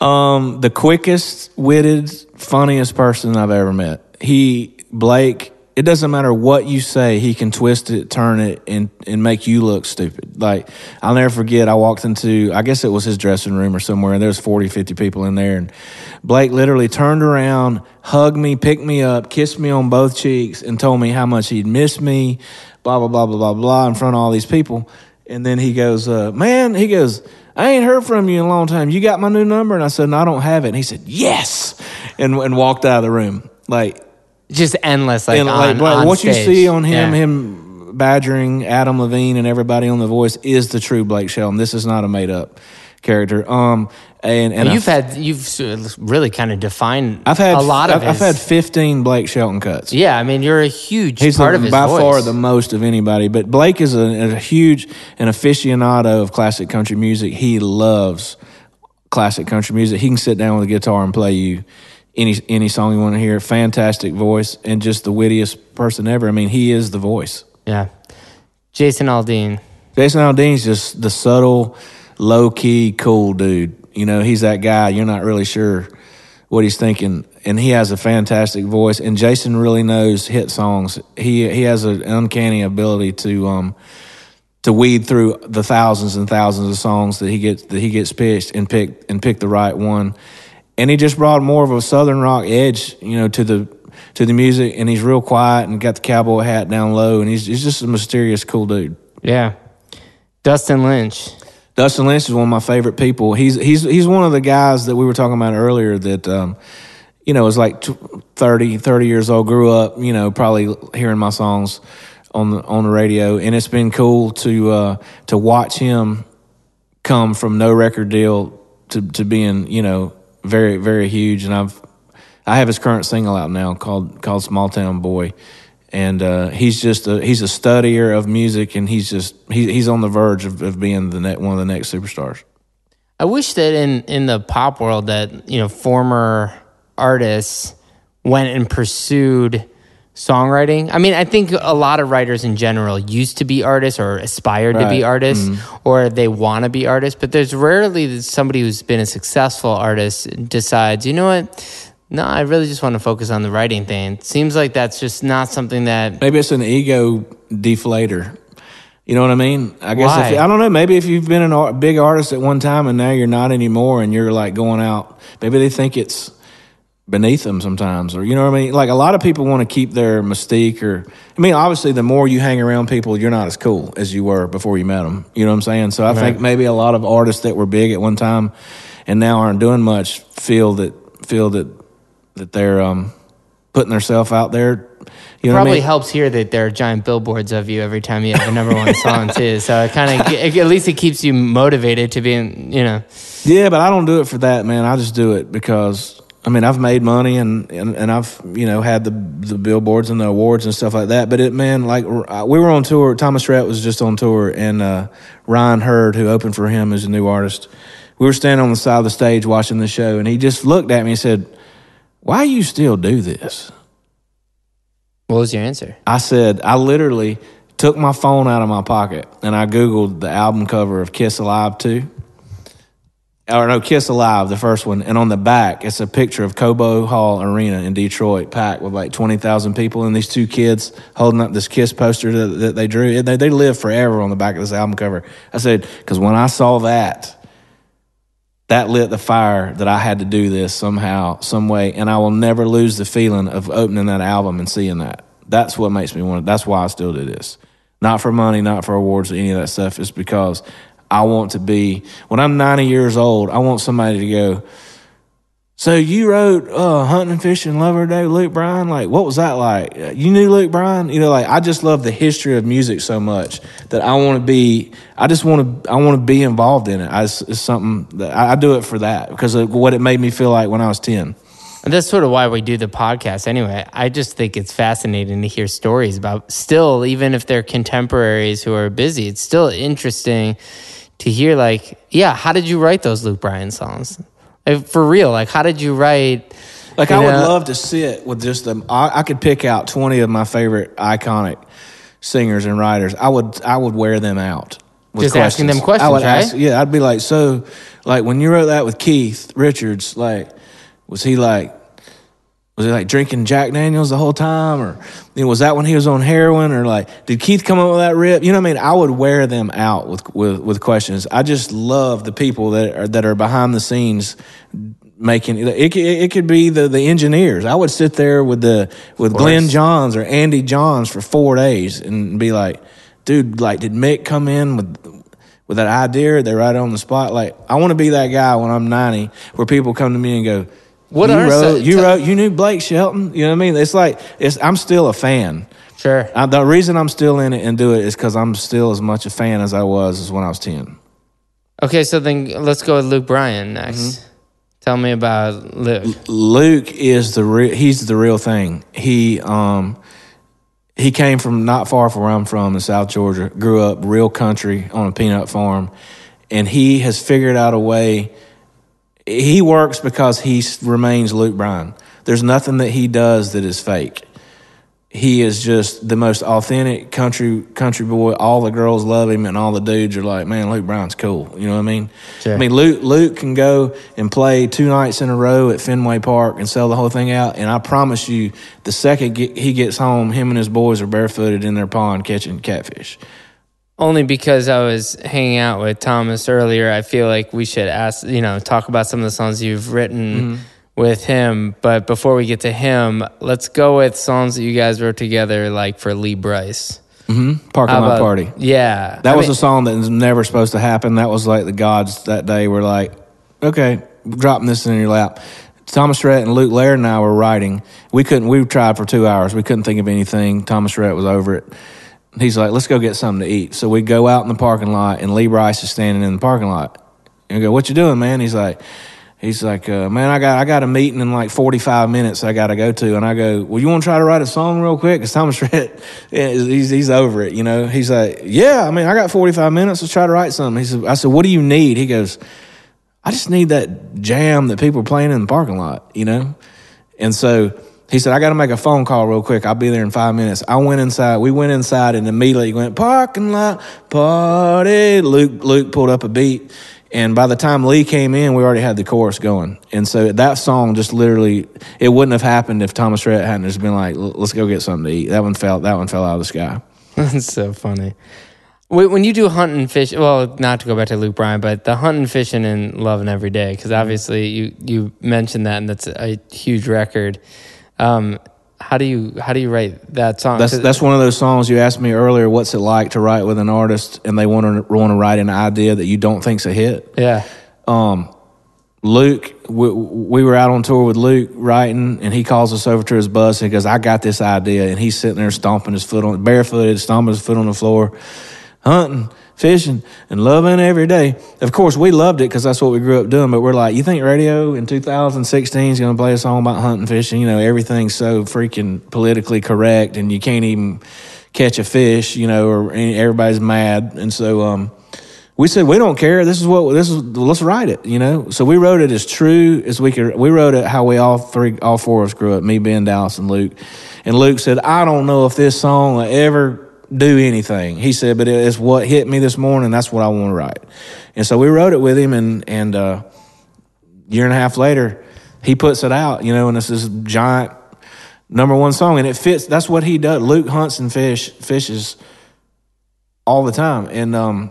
um, the quickest witted, funniest person I've ever met. He Blake. It doesn't matter what you say, he can twist it, turn it, and and make you look stupid. Like I'll never forget. I walked into, I guess it was his dressing room or somewhere, and there was 40, 50 people in there, and Blake literally turned around, hugged me, picked me up, kissed me on both cheeks, and told me how much he'd missed me. Blah blah blah blah blah blah in front of all these people. And then he goes, uh, man, he goes, I ain't heard from you in a long time. You got my new number? And I said, no, I don't have it. And he said, yes. And, and walked out of the room. Like, just endless. Like, and on, like, on what you see on him, Yeah. him badgering Adam Levine and everybody on The Voice is the true Blake Shelton. This is not a made up character. Um, and and you've I've, had you've really kind of defined. I've had a lot of. I've, I've had fifteen Blake Shelton cuts. Yeah, I mean, you're a huge He's part the, of his by voice. far the most of anybody. But Blake is a, a huge an aficionado of classic country music. He loves classic country music. He can sit down with a guitar and play you any any song you want to hear. Fantastic voice and just the wittiest person ever. I mean, he is the voice. yeah. Jason Aldean. Jason Aldean's just the subtle, low key, cool dude. You know, he's that guy. You're not really sure what he's thinking, and he has a fantastic voice. And Jason really knows hit songs. He he has an uncanny ability to um to weed through the thousands and thousands of songs that he gets that he gets pitched and pick and pick the right one. And he just brought more of a southern rock edge, you know, to the to the music. And he's real quiet and got the cowboy hat down low. And he's he's just a mysterious, cool dude. Yeah. Dustin Lynch. Dustin Lynch is one of my favorite people. He's he's he's one of the guys that we were talking about earlier that um, you know is like t- 30, 30 years old, grew up, you know, probably hearing my songs on the on the radio, and it's been cool to uh, to watch him come from no record deal to to being you know very very huge. And I've I have his current single out now called called Small Town Boy, and uh, he's just a he's a studier of music, and he's just he, he's on the verge of, of being the ne- one of the next superstars. I wish that in in the pop world that you know former artists went and pursued songwriting. I mean, I think a lot of writers in general used to be artists or aspired to be Right. artists mm-hmm. or they want to be artists, but there's rarely somebody who's been a successful artist decides, you know what? No, I really just want to focus on the writing thing. It seems like that's just not something that Maybe it's an ego deflator. You know what I mean? I guess Why? if, I don't know. Maybe if you've been a big artist at one time and now you're not anymore, and you're like going out, maybe they think it's beneath them sometimes, or you know what I mean. Like a lot of people want to keep their mystique, or I mean, obviously, the more you hang around people, you're not as cool as you were before you met them. You know what I'm saying? So I think maybe a lot of artists that were big at one time and now aren't doing much feel that feel that that they're um, putting themselves out there. You know what I probably mean? helps here that there are giant billboards of you every time you have a number one song too. So it kind of at least it keeps you motivated to be, in, you know. Yeah, but I don't do it for that, man. I just do it because I mean I've made money and and, and I've you know had the the billboards and the awards and stuff like that. But it, man, like we were on tour. Thomas Rhett was just on tour, and uh, Ryan Hurd, who opened for him, as a new artist. We were standing on the side of the stage watching the show, and he just looked at me and said, "Why you still do this?" What was your answer? I said, I literally took my phone out of my pocket and I Googled the album cover of Kiss Alive 2. Or no, Kiss Alive, the first one. And on the back, it's a picture of Cobo Hall Arena in Detroit, packed with like 20,000 people. And these two kids holding up this Kiss poster that, that they drew. They, they live forever on the back of this album cover. I said, because when I saw that, that lit the fire that I had to do this somehow, some way, and I will never lose the feeling of opening that album and seeing that. That's what makes me want. That's why I still do this. Not for money, not for awards or any of that stuff. It's because I want to be. When I'm 90 years old, I want somebody to go. So you wrote uh, "Hunting and Fishing Lover Day" Luke Bryan. Like, what was that like? You knew Luke Bryan. You know, like I just love the history of music so much that I want to be. I just want to. I want to be involved in it. I, it's, something that I, I do it for that because of what it made me feel like when I was ten. And that's sort of why we do the podcast anyway. I just think it's fascinating to hear stories about still, even if they're contemporaries who are busy, it's still interesting to hear, like, yeah, how did you write those Luke Bryan songs? Like, for real, like, how did you write? Like you I would love to sit with just them. I, I could pick out twenty of my favorite iconic singers and writers. I would I would wear them out. With Just asking them questions. I questions, would right? ask, yeah, I'd be like, so, like when you wrote that with Keith Richards, like, was he like, was he like drinking Jack Daniels the whole time, or you know, was that when he was on heroin, or like, did Keith come up with that rip? You know what I mean? I would wear them out with with, with questions. I just love the people that are that are behind the scenes making it. It, it could be the, the engineers. I would sit there with the with Glyn Johns or Andy Johns for four days and be like, dude, like, did Mick come in with with that idea? They're right on the spot. Like, I want to be that guy when I'm 90, where people come to me and go, What you are wrote, you tell- wrote you knew Blake Shelton. You know what I mean? It's like it's I'm still a fan. Sure. I, the reason I'm still in it and do it is because I'm still as much a fan as I was as when I was ten. Okay, so then let's go with Luke Bryan next. Mm-hmm. Tell me about Luke. Luke is the real. He's the real thing. He um he came from not far from where I'm from in South Georgia. Grew up real country on a peanut farm, and he has figured out a way. He works because he remains Luke Bryan. There's nothing that he does that is fake. He is just the most authentic country country boy. All the girls love him, and all the dudes are like, "Man, Luke Bryan's cool." You know what I mean? Sure. I mean, Luke Luke can go and play two nights in a row at Fenway Park and sell the whole thing out. And I promise you, the second get, he gets home, him and his boys are barefooted in their pond catching catfish. Only because I was hanging out with Thomas earlier, I feel like we should ask, you know, talk about some of the songs you've written Mm-hmm. with him. But before we get to him, let's go with songs that you guys wrote together, like for Lee Brice. Parking How lot party. Yeah. That I was mean- a song that was never supposed to happen. That was like the gods that day were like, okay, dropping this in your lap. Thomas Rhett and Luke Laird and I were writing. We couldn't. We tried for two hours. We couldn't think of anything. Thomas Rhett was over it. He's like, let's go get something to eat. So we go out in the parking lot, and Lee Brice is standing in the parking lot. And we go, what you doing, man? He's like, he's like, uh, man, I got I got a meeting in like 45 minutes. I got to go to. And I go, well, you want to try to write a song real quick? Because Thomas Rhett, he's he's over it. You know, he's like, yeah. I mean, I got 45 minutes. Let's try to write something. He said, I said, what do you need? He goes, I just need that jam that people are playing in the parking lot. You know, and so. He said, I got to make a phone call real quick. I'll be there in five minutes. I went inside. We went inside and immediately went, parking lot party. Luke, Luke pulled up a beat. And by the time Lee came in, we already had the chorus going. And so that song just literally, it wouldn't have happened if Thomas Rhett hadn't just been like, let's go get something to eat. That one fell, that one fell out of the sky. That's so funny. When you do hunting and fish, well, not to go back to Luke Bryan, but the hunting, fishing, and loving every day, because obviously you you mentioned that, and that's a huge record. Um, how do you how do you write that song? That's that's one of those songs you asked me earlier. What's it like to write with an artist and they want to want to write an idea that you don't think's a hit? yeah. um, Luke, we, we were out on tour with Luke writing, and he calls us over to his bus and he goes, I got this idea. And he's sitting there stomping his foot on, barefooted, stomping his foot on the floor, hunting, fishing, and loving every day. Of course, we loved it because that's what we grew up doing, but we're like, you think radio in 2016 is going to play a song about hunting, fishing? You know, everything's so freaking politically correct, and you can't even catch a fish, you know, or everybody's mad. And so, um, we said we don't care. This is what this is. Let's write it. You know. So we wrote it as true as we could. We wrote it how we all three, all four of us grew up. Me, Ben, Dallas, and Luke. And Luke said, "I don't know if this song will ever do anything." He said, "But it's what hit me this morning. That's what I want to write." And so we wrote it with him, and and uh, year and a half later, he puts it out. You know, and it's this giant number one song, and it fits. That's what he does. Luke hunts and fish fishes all the time, and um,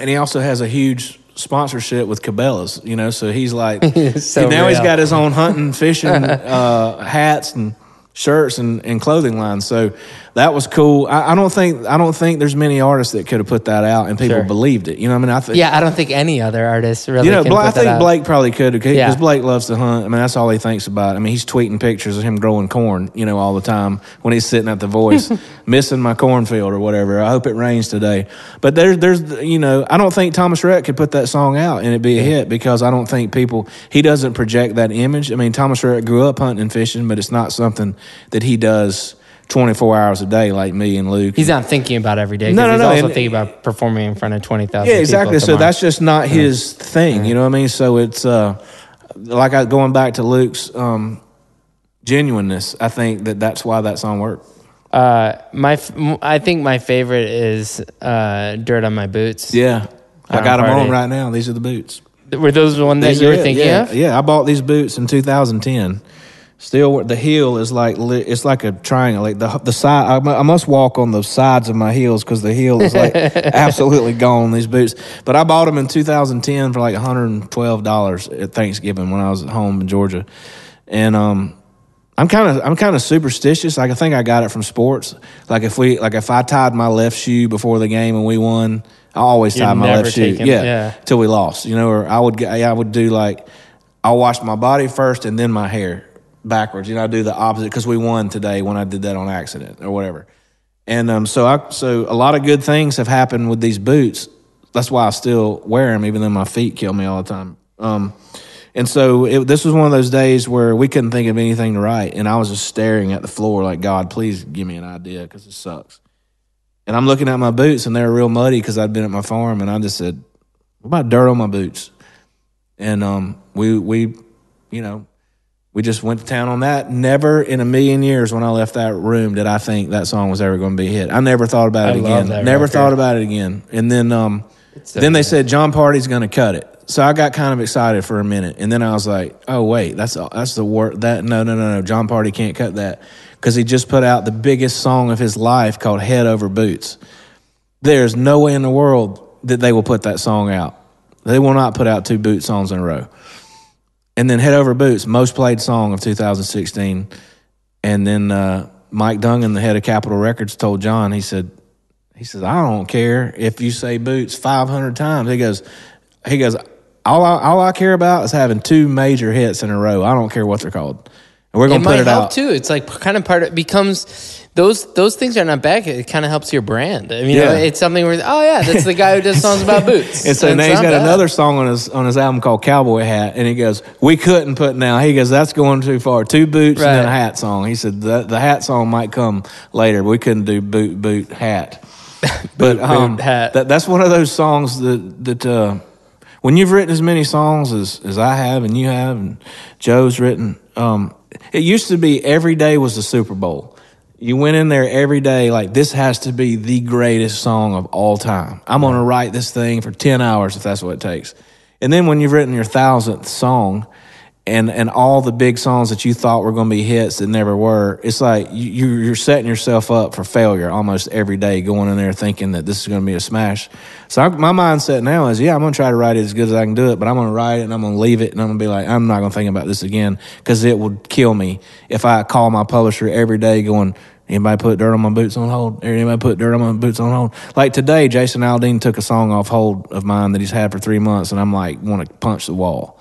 and he also has a huge sponsorship with Cabela's, you know. So he's like, So now he's got his own hunting, fishing uh, hats and shirts and, and clothing lines. So that was cool. I, I don't think I don't think there's many artists that could have put that out and people Sure. believed it. You know, what I mean, I think Yeah, I don't think any other artist really. you know, Bla- I think. Blake probably could because Yeah. Blake loves to hunt. I mean, that's all he thinks about. I mean, he's tweeting pictures of him growing corn, you know, all the time when he's sitting at the voice, missing my cornfield or whatever. I hope it rains today. But there's, there's, you know, I don't think Thomas Rhett could put that song out and it'd be a hit because I don't think people, he doesn't project that image. I mean, Thomas Rhett grew up hunting and fishing, but it's not something that he does 24 hours a day like me and Luke. He's not thinking about every day. No, no, he's no, also and- thinking about performing in front of twenty thousand. Yeah, exactly. So that's just not his thing. You know what I mean? So it's uh, like I, going back to Luke's um, genuineness. I think that that's why that song worked. uh, my. I think my favorite is uh, "Dirt on My Boots." Yeah, I got them on right now. These are the boots. Were those the one that These you were it. thinking yeah. of? Yeah, I bought these boots in 2010. Still, the heel is like it's like a triangle. Like the the side, I I must walk on the sides of my heels because the heel is like absolutely gone. These boots, but I bought them in 2010 for like 112 dollars at Thanksgiving when I was at home in Georgia, and um, I'm kind of I'm kind of superstitious. Like I think I got it from sports. Like if we like if I tied my left shoe before the game and we won, I always You're tied my never left shoe. taking- yeah, yeah. till we lost. You know, or I would I would do like. I'll wash my body first and then my hair backwards. You know, I do the opposite because we won today when I did that on accident or whatever. And um, so I so a lot of good things have happened with these boots. That's why I still wear them, even though my feet kill me all the time. Um, and so it, this was one of those days where we couldn't think of anything to write, and I was just staring at the floor like, God, please give me an idea because it sucks. And I'm looking at my boots, and they're real muddy because I'd been at my farm, and I just said, "What about dirt on my boots?" And um, we we, you know, we just went to town on that. Never in a million years when I left that room did I think that song was ever going to be hit. I never thought about it I again. Never record. thought about it again. And then um, so then they said Jon Pardi's going to cut it. So I got kind of excited for a minute, and then I was like, "Oh wait, that's that's the word that no no no no Jon Pardi can't cut that because he just put out the biggest song of his life called Head Over Boots. There's no way in the world that they will put that song out. They will not put out two boot songs in a row. And then Head Over Boots, most played song of 2016. And then uh, Mike Dungan, the head of Capitol Records, told John, he said, he says, I don't care if you say boots 500 times. He goes, he goes, all I, all I care about is having two major hits in a row. I don't care what they're called. And we're going to put it out. too. It's like kind of part of it becomes those those things are not bad. It kind of helps your brand. I mean, Yeah. it's something where oh yeah, that's the guy who does songs about boots. And so It's now he's got bad. another song on his on his album called Cowboy Hat, and he goes, "We couldn't put now." He goes, "That's going too far. Two boots and then a hat song." He said the the hat song might come later, but we couldn't do boot boot hat. But um, boot, hat. That, that's one of those songs that that uh, when you've written as many songs as as I have and you have and Joe's written, um, it used to be every day was the Super Bowl. You went in there every day like this has to be the greatest song of all time. I'm going to write this thing for 10 hours if that's what it takes. And then when you've written your thousandth song and and all the big songs that you thought were going to be hits that never were, it's like you, you- you're setting yourself up for failure almost every day going in there thinking that this is going to be a smash. So I, my mindset now is, yeah, I'm going to try to write it as good as I can do it, but I'm going to write it and I'm going to leave it and I'm going to be like, I'm not going to think about this again because it would kill me if I call my publisher every day going, Anybody put dirt on my boots on hold? Anybody put dirt on my boots on hold? Like today, Jason Aldean took a song off hold of mine that he's had for three months, and I'm like, want to punch the wall.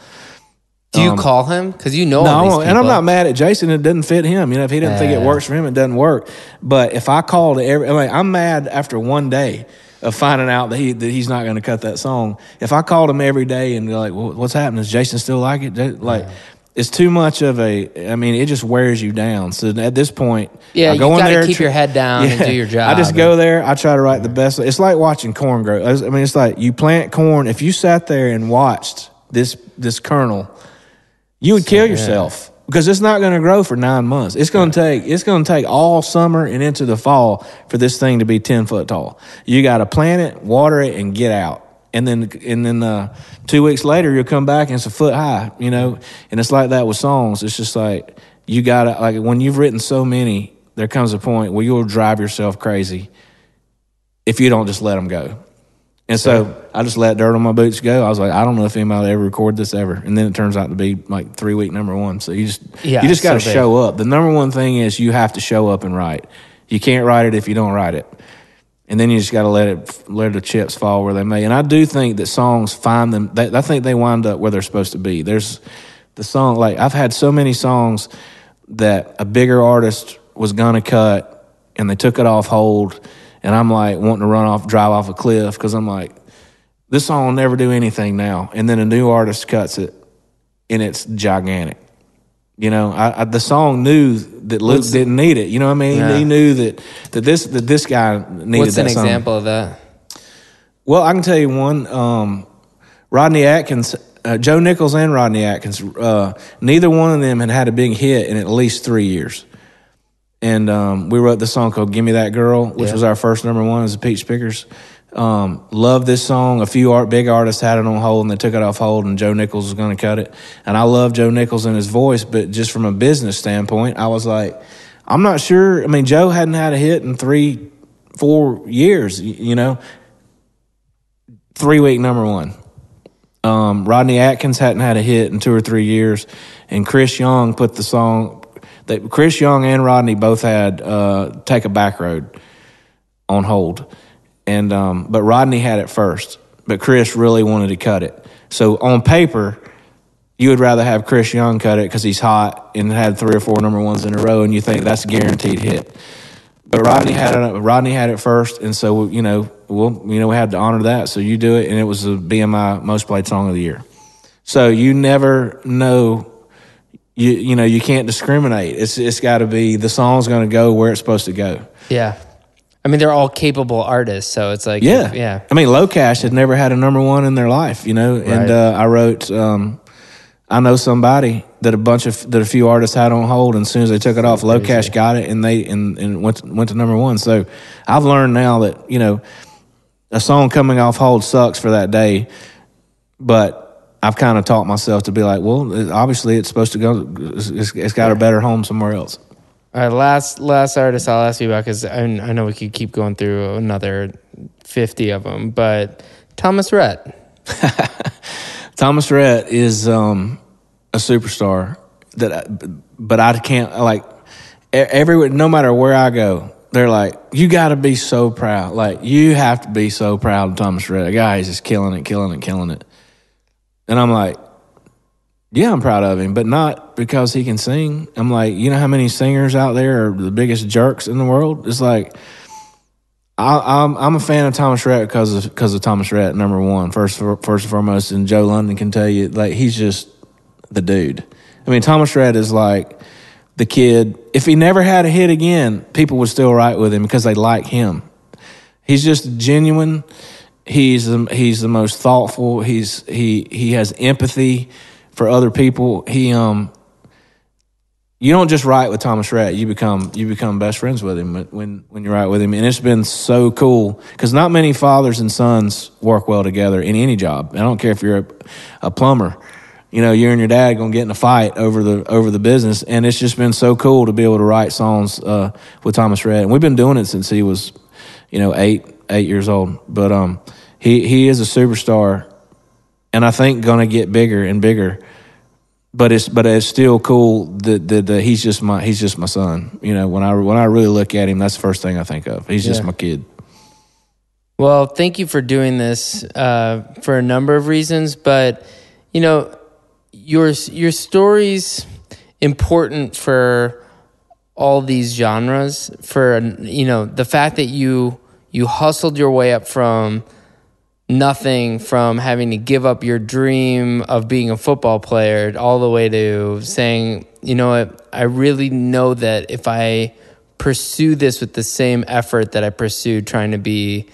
Do you um, call him because you know? No, and I'm not mad at Jason. It doesn't fit him. You know, if he doesn't think it works for him, it doesn't work. But if I called every, I mean, I'm mad after one day of finding out that he that he's not going to cut that song. If I called him every day and like, well, "What's happening? Does Jason still like it?" Like, it's too much of a. I mean, it just wears you down. So at this point, Yeah, I go in gotta there, keep your head down and do your job. I just go there. I try to write the best. It's like watching corn grow. I mean, it's like you plant corn. If you sat there and watched this this kernel you would kill yourself because it's not going to grow for nine months. It's going to take it's going to take all summer and into the fall for this thing to be ten foot tall. You got to plant it, water it, and get out. And then and then uh, two weeks later you'll come back and it's a foot high. You know, and it's like that with songs. It's just like you got to like when you've written so many, there comes a point where you'll drive yourself crazy if you don't just let them go. And so I just let Dirt on My Boots go. I was like, I don't know if anybody will ever record this ever. And then it turns out to be like three week number one. So you just Yeah, you just got to so show up. The number one thing is you have to show up and write. You can't write it if you don't write it. And then you just got to let it let the chips fall where they may. And I do think that songs find them. They, I think they wind up where they're supposed to be. There's the song like I've had so many songs that a bigger artist was gonna cut and they took it off hold, and I'm like wanting to run off, drive off a cliff because I'm like, this song will never do anything now. And then a new artist cuts it, and it's gigantic. You know, I, I, the song knew that Luke didn't need it. You know what I mean? Yeah. He knew that that this that this guy needed What's that an song. example of that? Well, I can tell you one. Um, Rodney Atkins, uh, Joe Nichols, and Rodney Atkins. Uh, neither one of them had had a big hit in at least three years. And um, we wrote the song called "Give Me That Girl," which Yeah. was our first number one as the Peach Pickers. Um, loved this song. A few art, big artists had it on hold, and they took it off hold, and Joe Nichols was going to cut it. And I love Joe Nichols and his voice, but just from a business standpoint, I was like, I'm not sure. I mean, Joe hadn't had a hit in three, four years. You know, three week number one. Um, Rodney Atkins hadn't had a hit in two or three years, and Chris Young put the song. That Chris Young and Rodney both had uh, "Take a Back Road" on hold, and um, but Rodney had it first, but Chris really wanted to cut it. So on paper, you would rather have Chris Young cut it because he's hot and had three or four number ones in a row, and you think that's a guaranteed hit. But Rodney had it. Rodney had it first, and so you know, well, you know, we had to honor that. So you do it, and it was a BMI most played song of the year. So you never know. You you know you can't discriminate. It's it's got to be the song's going to go where it's supposed to go. Yeah. I mean, they're all capable artists, so it's like, Yeah, yeah. I mean, LoCash had never had a number one in their life, you know. And Right. uh, I wrote, um, I know somebody that a bunch of that a few artists had on hold, and as soon as they took it off, LoCash got it, and they and, and went to, went to number one. So I've learned now that you know a song coming off hold sucks for that day, but I've kind of taught myself to be like, well, obviously it's supposed to go. It's, it's got a better home somewhere else. All right, last last artist I'll ask you about because I, I know we could keep going through another fifty of them, but Thomas Rhett. Thomas Rhett is um, a superstar that, I, but I can't like every no matter where I go, they're like, you got to be so proud. Like you have to be so proud of Thomas Rhett. A guy is just killing it, killing it, killing it. And I'm like, yeah, I'm proud of him, but not because he can sing. I'm like, you know how many singers out there are the biggest jerks in the world? It's like. I, I'm I'm a fan of Thomas Rhett because of because of Thomas Rhett number one first first and foremost and Joe London can tell you like he's just the dude. I mean Thomas Rhett is like the kid. If he never had a hit again, people would still write with him because they like him. He's just genuine. He's the, he's the most thoughtful. He's he he has empathy for other people. He um you don't just write with Thomas Rhett. You become you become best friends with him when when you write with him, and it's been so cool because not many fathers and sons work well together in any job. I don't care if you're a, a plumber. You know, you and your dad gonna get in a fight over the over the business, and it's just been so cool to be able to write songs uh, with Thomas Rhett. And we've been doing it since he was, you know, eight eight years old. But um, he he is a superstar, and I think gonna get bigger and bigger but it's but it's still cool that, that, that he's just my he's just my son. You know, when I when I really look at him, that's the first thing I think of. He's just my kid. Well, thank you for doing this uh, for a number of reasons, but you know, your your story's important for all these genres. For you know, the fact that you you hustled your way up from nothing, from having to give up your dream of being a football player, all the way to saying, you know what, I really know that if I pursue this with the same effort that I pursued trying to be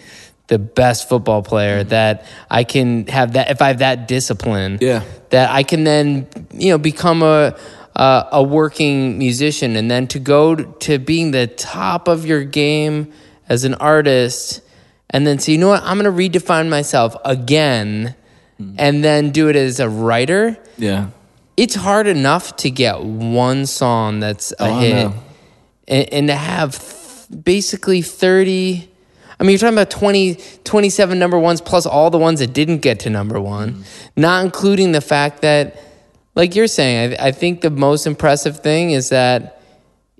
the best football player mm-hmm. that I can have that if I have that discipline Yeah. that I can then you know become a a, a working musician and then to go to being the top of your game as an artist and then say you know what? I'm going to redefine myself again and then do it as a writer. Yeah, it's hard enough to get one song that's a Oh, hit and, and to have th- basically 30 i mean you're talking about 20 27 number ones plus all the ones that didn't get to number one Mm-hmm. not including the fact that like you're saying I, I think the most impressive thing is that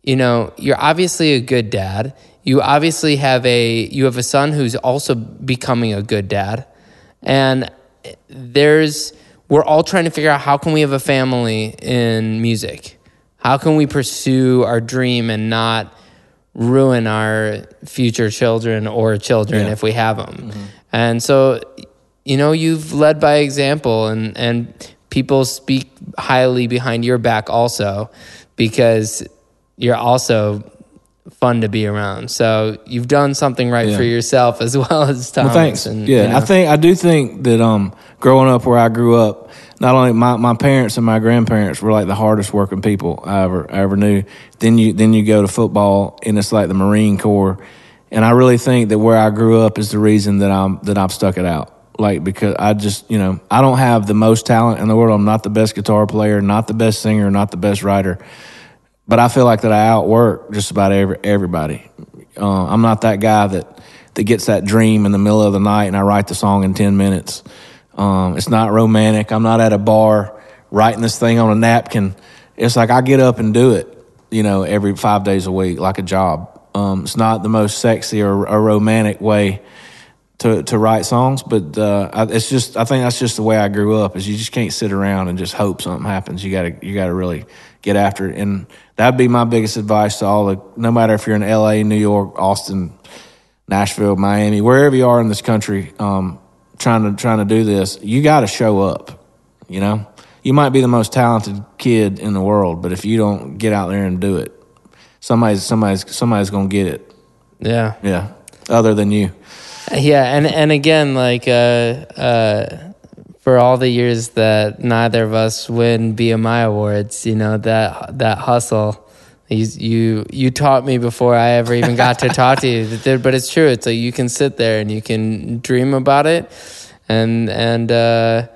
you know you're obviously a good dad. You obviously have a you have a son who's also becoming a good dad. And there's we're all trying to figure out how can we have a family in music? How can we pursue our dream and not ruin our future children or children Yeah. if we have them mm-hmm. and so you know you've led by example and and people speak highly behind your back also because you're also fun to be around so you've done something right Yeah. for yourself as well as Thomas well, thanks. and yeah, you know. I think I do think that um, growing up where I grew up, not only my, my parents and my grandparents were like the hardest working people I ever I ever knew. Then you then you go to football and it's like the Marine Corps, and I really think that where I grew up is the reason that I'm that I've stuck it out. Like because I just you know I don't have the most talent in the world. I'm not the best guitar player, not the best singer, not the best writer but I feel like that I outwork just about every everybody. Uh, I'm not that guy that that gets that dream in the middle of the night and I write the song in ten minutes. Um, it's not romantic. I'm not at a bar writing this thing on a napkin. It's like I get up and do it, you know, every five days a week, like a job. Um, it's not the most sexy or, or romantic way to to write songs, but uh, it's just I think that's just the way I grew up. Is you just can't sit around and just hope something happens. You gotta you gotta really get after it, and that'd be my biggest advice to all the no matter if you're in L.A., New York, Austin, Nashville, Miami, wherever you are in this country, um, trying to trying to do this, you got to show up. You know, you might be the most talented kid in the world, but if you don't get out there and do it, somebody's somebody's somebody's gonna get it. Yeah. Yeah, other than you. Yeah, and and again, like uh, uh, for all the years that neither of us win BMI awards, you know that that hustle. You you you taught me before I ever even got to talk to you. But it's true. It's like you can sit there and you can dream about it, and and uh,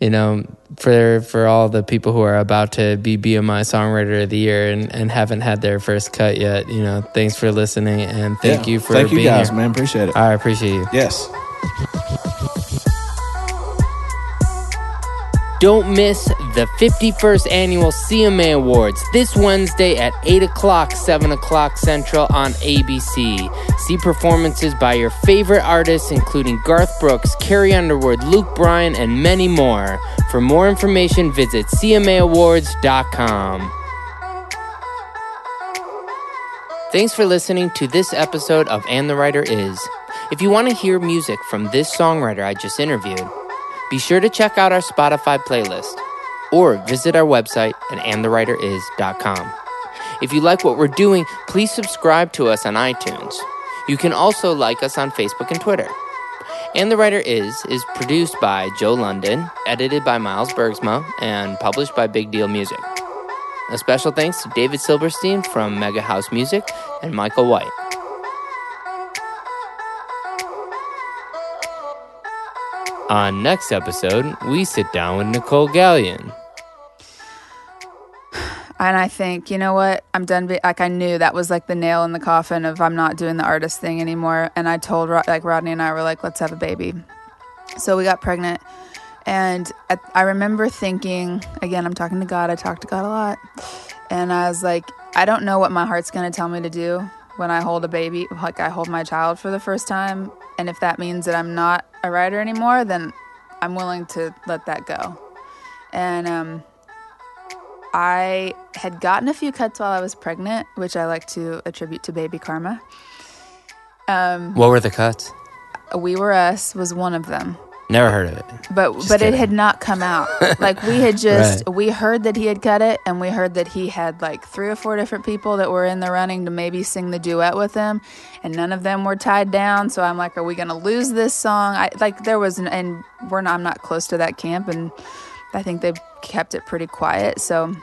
you know for for all the people who are about to be BMI Songwriter of the Year and, and haven't had their first cut yet, you know, thanks for listening and thank Yeah. you for thank you being guys, here. man. Appreciate it. I appreciate you. Yes. Don't miss the 51st annual CMA Awards this Wednesday at 8 o'clock, 7 o'clock Central on ABC. See performances by your favorite artists, including Garth Brooks, Carrie Underwood, Luke Bryan, and many more. For more information, visit CMAAwards.com. Thanks for listening to this episode of And the Writer Is. If you want to hear music from this songwriter I just interviewed, be sure to check out our Spotify playlist or visit our website at andthewriteris.com. If you like what we're doing, please subscribe to us on iTunes. You can also like us on Facebook and Twitter. And the Writer Is is produced by Joe London, edited by Miles Bergsma, and published by Big Deal Music. A special thanks to David Silverstein from Mega House Music and Michael White. On next episode, we sit down with Nicolle Galyon. And I think, you know what? I'm done. Be- like I knew that was like the nail in the coffin of I'm not doing the artist thing anymore. And I told Rod- like Rodney and I were like, let's have a baby. So we got pregnant, and I, I remember thinking again. I'm talking to God. I talk to God a lot, and I was like, I don't know what my heart's gonna tell me to do when I hold a baby, like I hold my child for the first time. And if that means that I'm not a writer anymore, then I'm willing to let that go. And um, I had gotten a few cuts while I was pregnant, which I like to attribute to baby karma. Um, What were the cuts? we Were Us was one of them, Never heard of it. but Just but it had not come out. like we had just Right. we heard that he had cut it, and we heard that he had like three or four different people that were in the running to maybe sing the duet with him, and none of them were tied down. So I'm like, are we gonna lose this song? I like there was, an, and we're not, I'm not close to that camp, and I think they kept it pretty quiet. So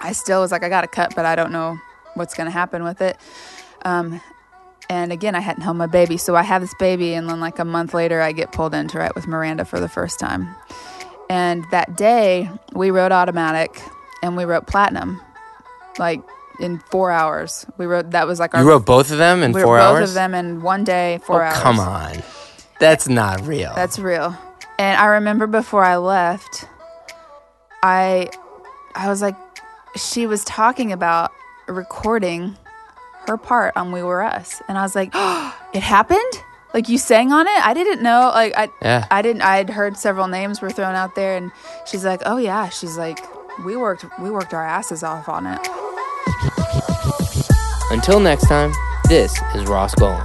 I still was like, I got to cut, but I don't know what's going to happen with it. Um, and again, I hadn't held my baby. So I have this baby, and then like a month later, I get pulled in to write with Miranda for the first time. And that day, we wrote Automatic and we wrote Platinum like in four hours. We wrote, that was like our. You wrote both of them in we four wrote both hours? of them in one day, four oh, hours. come on. That's not real. That's real. And I remember before I left, I I was like she was talking about recording her part on We Were Us. And I was like, oh, it happened? Like you sang on it? I didn't know. Like I Yeah. I didn't I had heard several names were thrown out there and she's like, "Oh yeah." She's like, "We worked we worked our asses off on it." Until next time, this is Ross Golan.